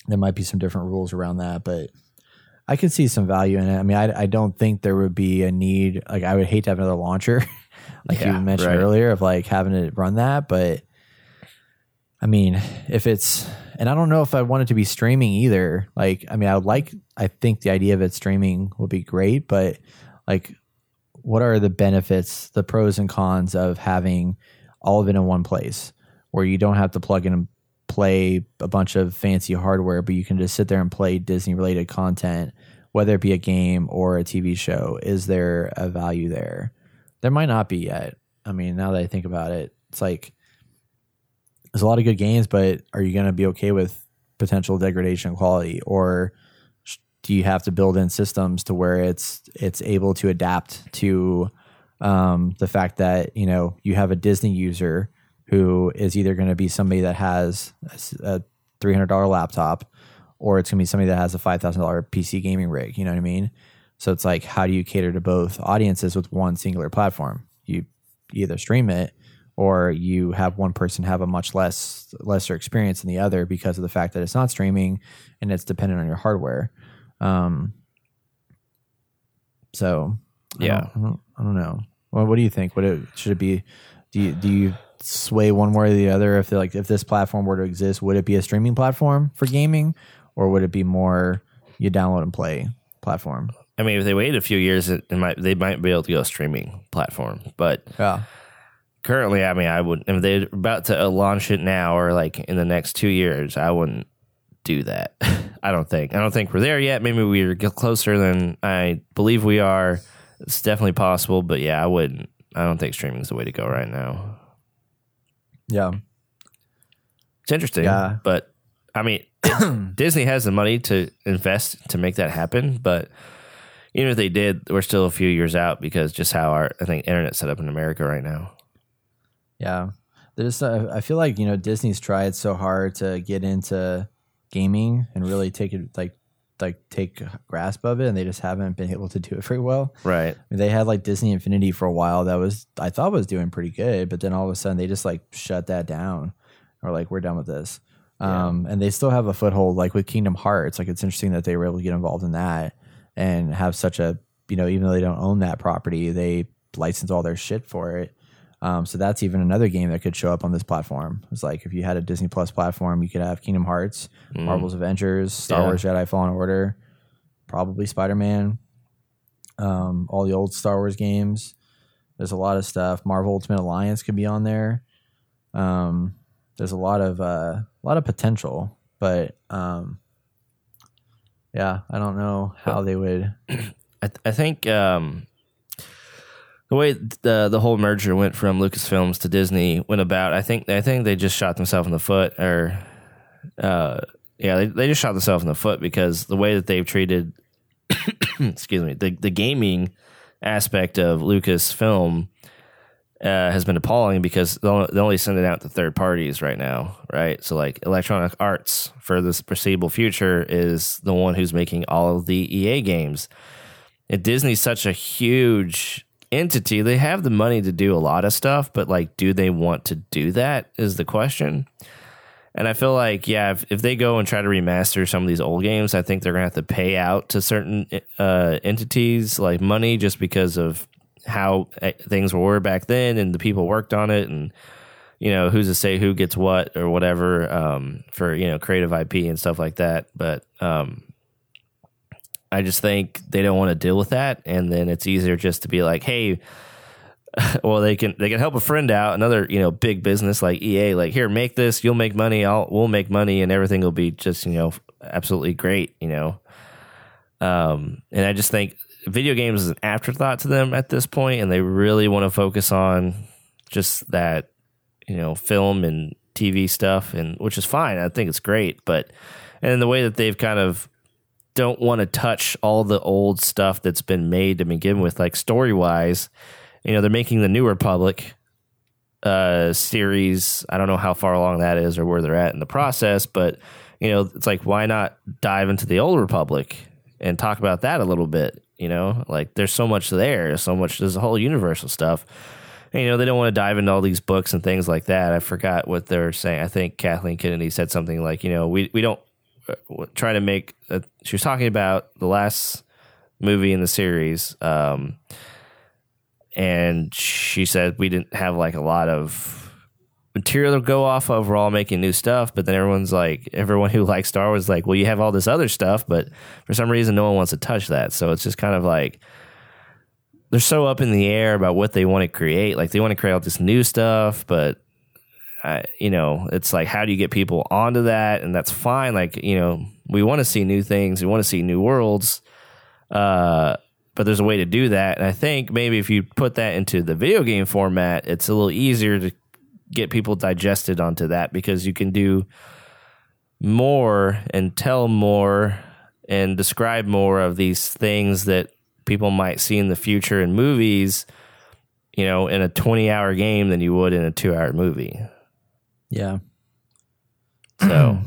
there might be some different rules around that, but I could see some value in it. I mean, I, I don't think there would be a need. Like, I would hate to have another launcher, like Yeah, you mentioned right. earlier, of like having to run that. But I mean, if it's, and I don't know if I want it to be streaming either. Like, I mean, I would like, I think the idea of it streaming would be great, but like, what are the benefits, the pros and cons of having all of it in one place where you don't have to plug in and play a bunch of fancy hardware, but you can just sit there and play Disney related content, whether it be a game or a TV show? Is there a value there? There might not be yet. I mean, now that I think about it, it's like there's a lot of good games, but are you going to be okay with potential degradation quality or do you have to build in systems to where it's it's able to adapt to um, the fact that you know you have a Disney user who is either going to be somebody that has a three hundred dollar laptop or it's going to be somebody that has a five thousand dollar PC gaming rig. You know what I mean? So it's like, how do you cater to both audiences with one singular platform? You either stream it or you have one person have a much less lesser experience than the other because of the fact that it's not streaming and it's dependent on your hardware. Um, so I Yeah. don't, I don't, I don't know. Well, what do you think? Would it should it be? Do you do you sway one way or the other? If like if this platform were to exist, would it be a streaming platform for gaming, or would it be more you download and play platform? I mean, if they wait a few years, it, it might they might be able to go streaming platform. But Yeah, currently, I mean, I would if they're about to launch it now or like in the next two years, I wouldn't do that. I don't think. I don't think we're there yet. Maybe we're closer than I believe we are. It's definitely possible, but yeah, I wouldn't. I don't think streaming is the way to go right now. yeah, It's interesting, Yeah. but I mean, Disney has the money to invest to make that happen. But even if they did, we're still a few years out because just how our I think internet set up in America right now. yeah. There's uh, I feel like you know Disney's tried so hard to get into gaming and really take it like like take grasp of it, and they just haven't been able to do it very well. Right. I mean, they had like Disney Infinity for a while that was I thought was doing pretty good, but then all of a sudden they just like shut that down or like we're done with this. Um, and they still have a foothold like with Kingdom Hearts. Like it's interesting that they were able to get involved in that and have such a you know even though they don't own that property, they license all their shit for it. Um, so that's even another game that could show up on this platform. It's like if you had a Disney Plus platform, you could have Kingdom Hearts, Marvel's Avengers, Star Yeah. Wars Jedi Fallen Order, probably Spider Man, um, all the old Star Wars games. There's a lot of stuff. Marvel Ultimate Alliance could be on there. Um, there's a lot of uh, a lot of potential, but um, yeah, I don't know how they would. I, th- I think um, the way the the whole merger went from Lucasfilms to Disney went about, I think I think they just shot themselves in the foot, or uh, yeah, they they just shot themselves in the foot because the way that they've treated, excuse me, the the gaming aspect of Lucasfilm uh, has been appalling because they'll only send it out to third parties right now, right? So like Electronic Arts for this foreseeable future is the one who's making all of the EA games. And Disney's such a huge entity. They have the money to do a lot of stuff, but like, do they want to do that? Is the question. And I feel like, yeah, if, if they go and try to remaster some of these old games, I think they're going to have to pay out to certain uh, entities like money just because of how uh, things were back then and the people worked on it. And, you know, who's to say who gets what or whatever um, for, you know, creative IP and stuff like that. But, um, I just think they don't want to deal with that, and then it's easier just to be like, "Hey, well, they can they can help a friend out, another you know big business like EA, like here, make this, you'll make money, I'll we'll make money, and everything will be just you know absolutely great, you know." Um, and I just think video games is an afterthought to them at this point, and they really want to focus on just that you know film and TV stuff, and which is fine. I think it's great, but and the way that they've kind of don't want to touch all the old stuff that's been made to begin with. Like story wise, you know, they're making the New Republic uh, series. I don't know how far along that is or where they're at in the process, but you know, it's like why not dive into the Old Republic and talk about that a little bit? You know, like there's so much there, so much. There's a whole universal stuff. And, you know, they don't want to dive into all these books and things like that. I forgot what they're saying. I think Kathleen Kennedy said something like, you know, we we don't try to make. A, she was talking about the last movie in the series, um, and she said we didn't have like a lot of material to go off of. We're all making new stuff, but then everyone's like, everyone who likes Star Wars, like, well, you have all this other stuff, but for some reason, no one wants to touch that. So it's just kind of like they're so up in the air about what they want to create. Like they want to create all this new stuff, but I, you know, it's like how do you get people onto that? And that's fine. Like you know, we want to see new things, we want to see new worlds, uh, but there's a way to do that. And I think maybe if you put that into the video game format, it's a little easier to get people digested onto that because you can do more and tell more and describe more of these things that people might see in the future in movies you know in a 20 hour game than you would in a 2 hour movie. Yeah, so,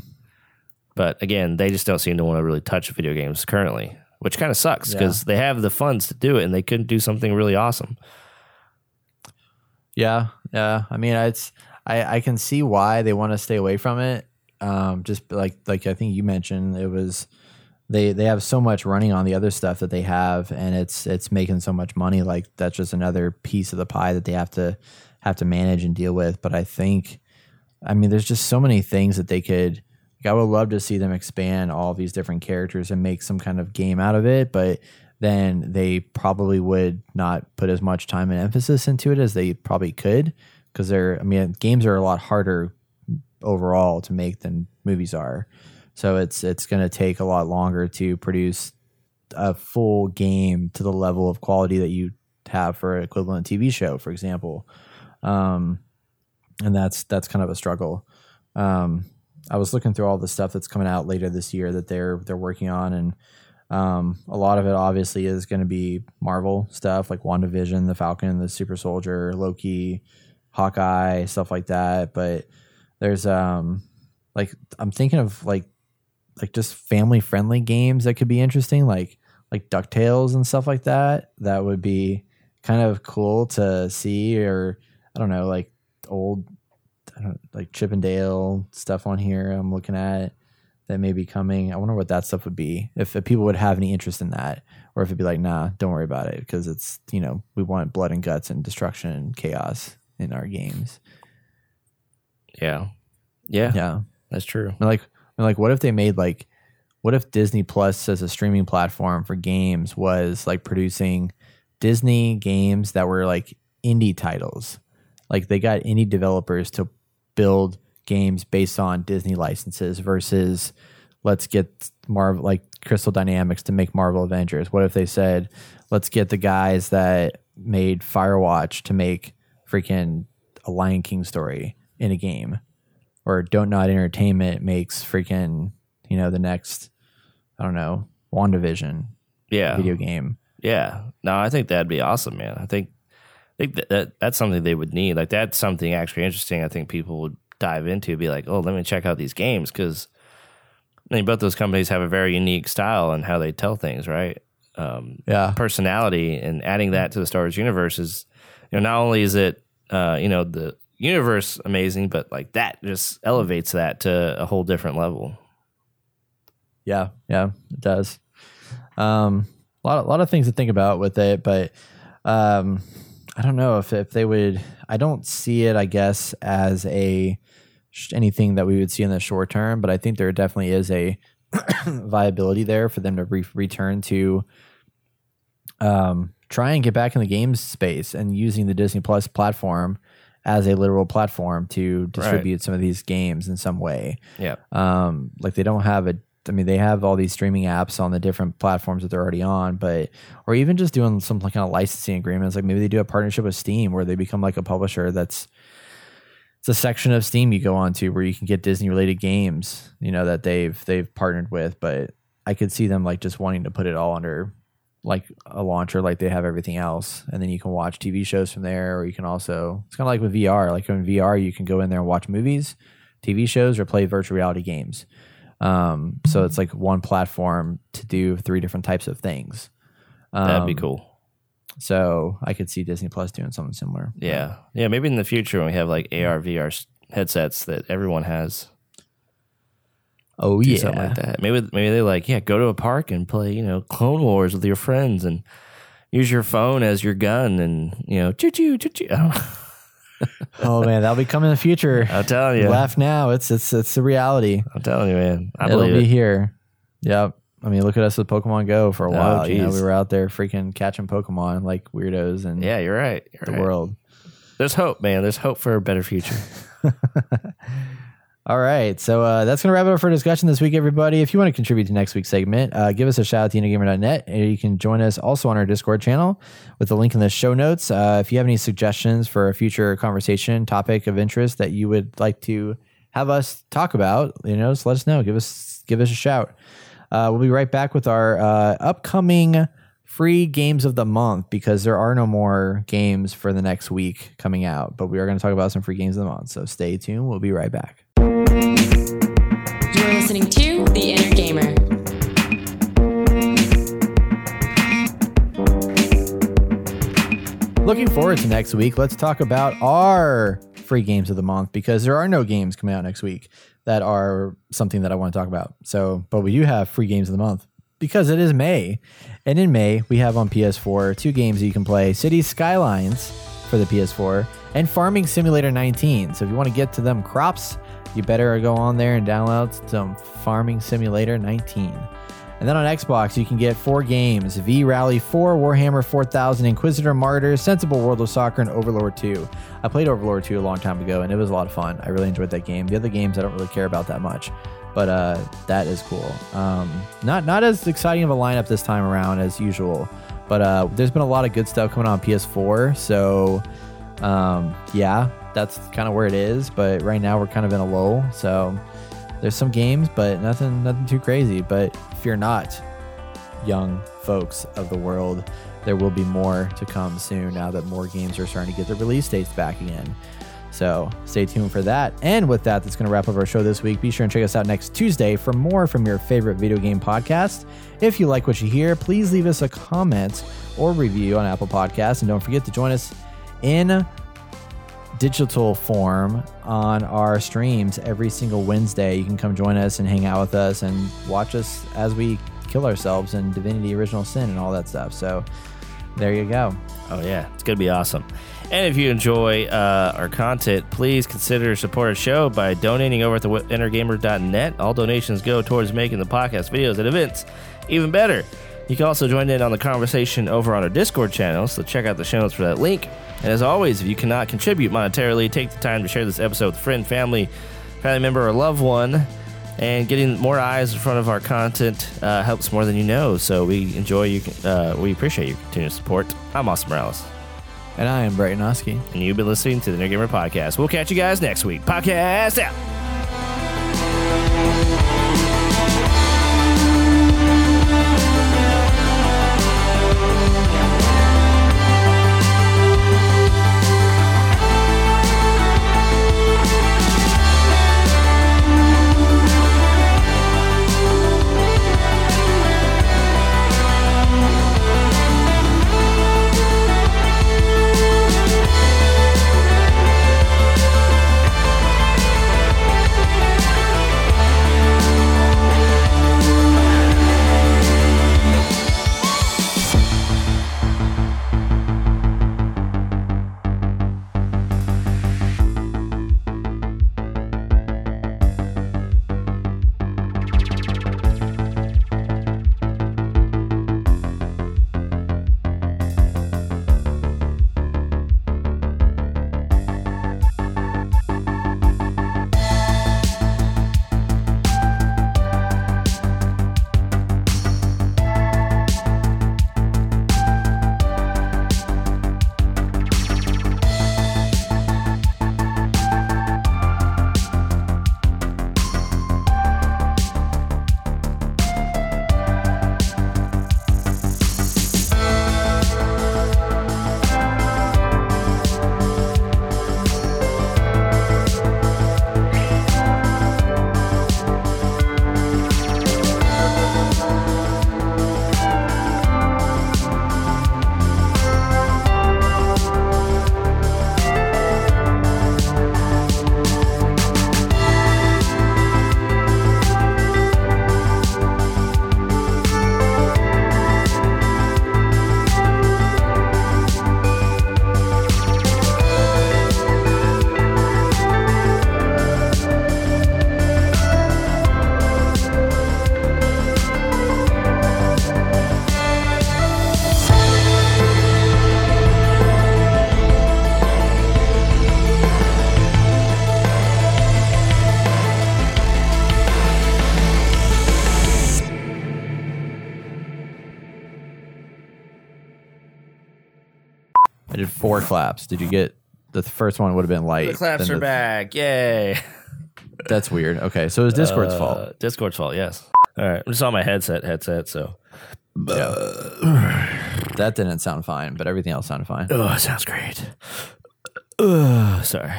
but again, they just don't seem to want to really touch video games currently, which kind of sucks because they have the funds to do it and they couldn't do something really awesome. yeah, yeah. I mean, it's I I can see why they want to stay away from it. Um, just like like I think you mentioned, it was they they have so much running on the other stuff that they have, and it's it's making so much money. Like that's just another piece of the pie that they have to have to manage and deal with. But I think, I mean, there's just so many things that they could. Like, I would love to see them expand all these different characters and make some kind of game out of it, but then they probably would not put as much time and emphasis into it as they probably could because they're. I mean, games are a lot harder overall to make than movies are. So it's it's going to take a lot longer to produce a full game to the level of quality that you have for an equivalent TV show, for example. Um, and that's that's kind of a struggle. Um, I was looking through all the stuff that's coming out later this year that they're they're working on, and um, a lot of it obviously is going to be Marvel stuff like WandaVision, the Falcon, the Super Soldier, Loki, Hawkeye, stuff like that. But there's um like I'm thinking of like like just family friendly games that could be interesting, like like Ducktales and stuff like that. That would be kind of cool to see, or I don't know, like old I don't like Chip 'n Dale stuff on here. I'm looking at that may be coming. I wonder what that stuff would be if, if people would have any interest in that, or if it'd be like, nah, don't worry about it because it's you know we want blood and guts and destruction and chaos in our games. Yeah. Yeah. Yeah. That's true. Like, like, what if they made like, what if Disney Plus as a streaming platform for games was like producing Disney games that were like indie titles? Like they got indie developers to build games based on Disney licenses versus let's get Marvel like Crystal Dynamics to make Marvel Avengers? What if they said, let's get the guys that made Firewatch to make freaking a Lion King story in a game? Or Dontnod Entertainment makes freaking, you know, the next, I don't know, WandaVision Yeah. video game. Yeah. No, I think that'd be awesome, man. I think I think that, that that's something they would need. Like that's something actually interesting. I think people would dive into. Be like, oh, let me check out these games because I mean, both those companies have a very unique style and how they tell things, right? Um, Yeah. personality and adding that to the Star Wars universe is, you know, not only is it, uh, you know, the universe amazing, but like that just elevates that to a whole different level. Yeah, yeah, it does. Um, a lot, a lot of things to think about with it, but um, I don't know if if they would. I don't see it. I guess as a anything that we would see in the short term, but I think there definitely is a viability there for them to re- return to um, try and get back in the games space and using the Disney Plus platform as a literal platform to distribute some of these games in some way. Yeah. um like they don't have a i mean they have all these streaming apps on the different platforms that they're already on but or even just doing some kind of licensing agreements. Like maybe they do a partnership with steam where they become like a publisher that's it's a section of steam you go on to where you can get disney related games you know that they've they've partnered with but i could see them like just wanting to put it all under like a launcher like they have everything else. And then you can watch tv shows from there or you can also it's kind of like with vr like in vr you can go in there and watch movies tv shows or play virtual reality games. Um, so it's like one platform to do three different types of things. That'd be Um, cool. So i could see disney plus doing something similar Yeah. Yeah. Maybe in the future when we have like AR, VR headsets that everyone has, oh yeah something like that. Maybe maybe they like, yeah, go to a park and play, you know, Clone Wars with your friends and use your phone as your gun and, you know, choo choo, choo choo. I don't know. oh man that'll be coming in the future I'm telling you. laugh now it's it's it's the reality I'm telling you, man. I it'll believe be it. here yep I mean, look at us with Pokemon Go for a Oh, while. you know, we were out there freaking catching Pokemon like weirdos and Yeah, you're right. You're the right. world. There's hope, man. There's hope for a better future. All right. So uh, that's going to wrap it up for discussion this week, everybody. If you want to contribute to next week's segment, uh, give us a shout out to InnerGamer.net. And you can join us also on our Discord channel with the link in the show notes. Uh, if you have any suggestions for a future conversation, topic of interest that you would like to have us talk about, you know, just let us know. Give us give us a shout. Uh, we'll be right back with our uh, upcoming free games of the month because there are no more games for the next week coming out. But we are going to talk about some free games of the month. So stay tuned. We'll be right back. You're listening to The Inner Gamer. Looking forward to next week. Let's talk about our free games of the month because there are no games coming out next week that are something that I want to talk about. So, but we do have free games of the month because it is May. And in May, we have on PS4 two games that you can play Cities Skylines for the PS4 and Farming Simulator 19. So, if you want to get to them crops, you better go on there and download some Farming Simulator 19. And then on Xbox, you can get four games V Rally 4, Warhammer 4000, Inquisitor Martyrs, Sensible World of Soccer, and Overlord 2. I played Overlord 2 a long time ago, and it was a lot of fun. I really enjoyed that game. The other games I don't really care about that much, but uh, that is cool. Um, not, not as exciting of a lineup this time around as usual, but uh, there's been a lot of good stuff coming on PS4. So, um, yeah, that's kind of where it is. But right now, we're kind of in a lull. So, there's some games, but nothing nothing too crazy. But fear not, young folks of the world. There will be more to come soon now that more games are starting to get their release dates back again. So stay tuned for that. And with that, that's going to wrap up our show this week. Be sure and check us out next Tuesday for more from your favorite video game podcast. If you like what you hear, please leave us a comment or review on Apple Podcasts. And don't forget to join us in digital form on our streams every single Wednesday. You can come join us and hang out with us and watch us as we kill ourselves in Divinity Original Sin and all that stuff. So there you go. Oh yeah, it's gonna be awesome. And if you enjoy uh, our content, please consider supporting the show by donating over at the innergamer.net. All donations go towards making the podcast videos and events even better. You can also join in on the conversation over on our Discord channel, so check out the show notes for that link. And as always, if you cannot contribute monetarily, take the time to share this episode with a friend, family, family member, or loved one And getting more eyes in front of our content uh, helps more than you know. So we enjoy you. Uh, we appreciate your continued support. I'm Austin Morales, And I am Brighton Oski. and you've been listening to the Inner Gamer Podcast. We'll catch you guys next week. Podcast out. Four claps. Did you get the first one? Would have been light. The claps Then are the- back. Yay. That's weird. Okay, so it was Discord's Uh, fault. Discord's fault, yes. All right. I'm just on my headset, headset, so. That didn't sound fine, but everything else sounded fine. Oh, sounds great. Ugh, sorry.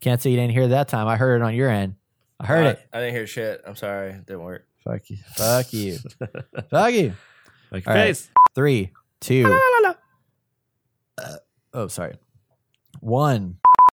Can't say you didn't hear that time. I heard it on your end. I heard it. I didn't hear shit. I'm sorry. It didn't work. Fuck you. Fuck you. Fuck you. Like All right. Three, two. Uh, oh, sorry. One.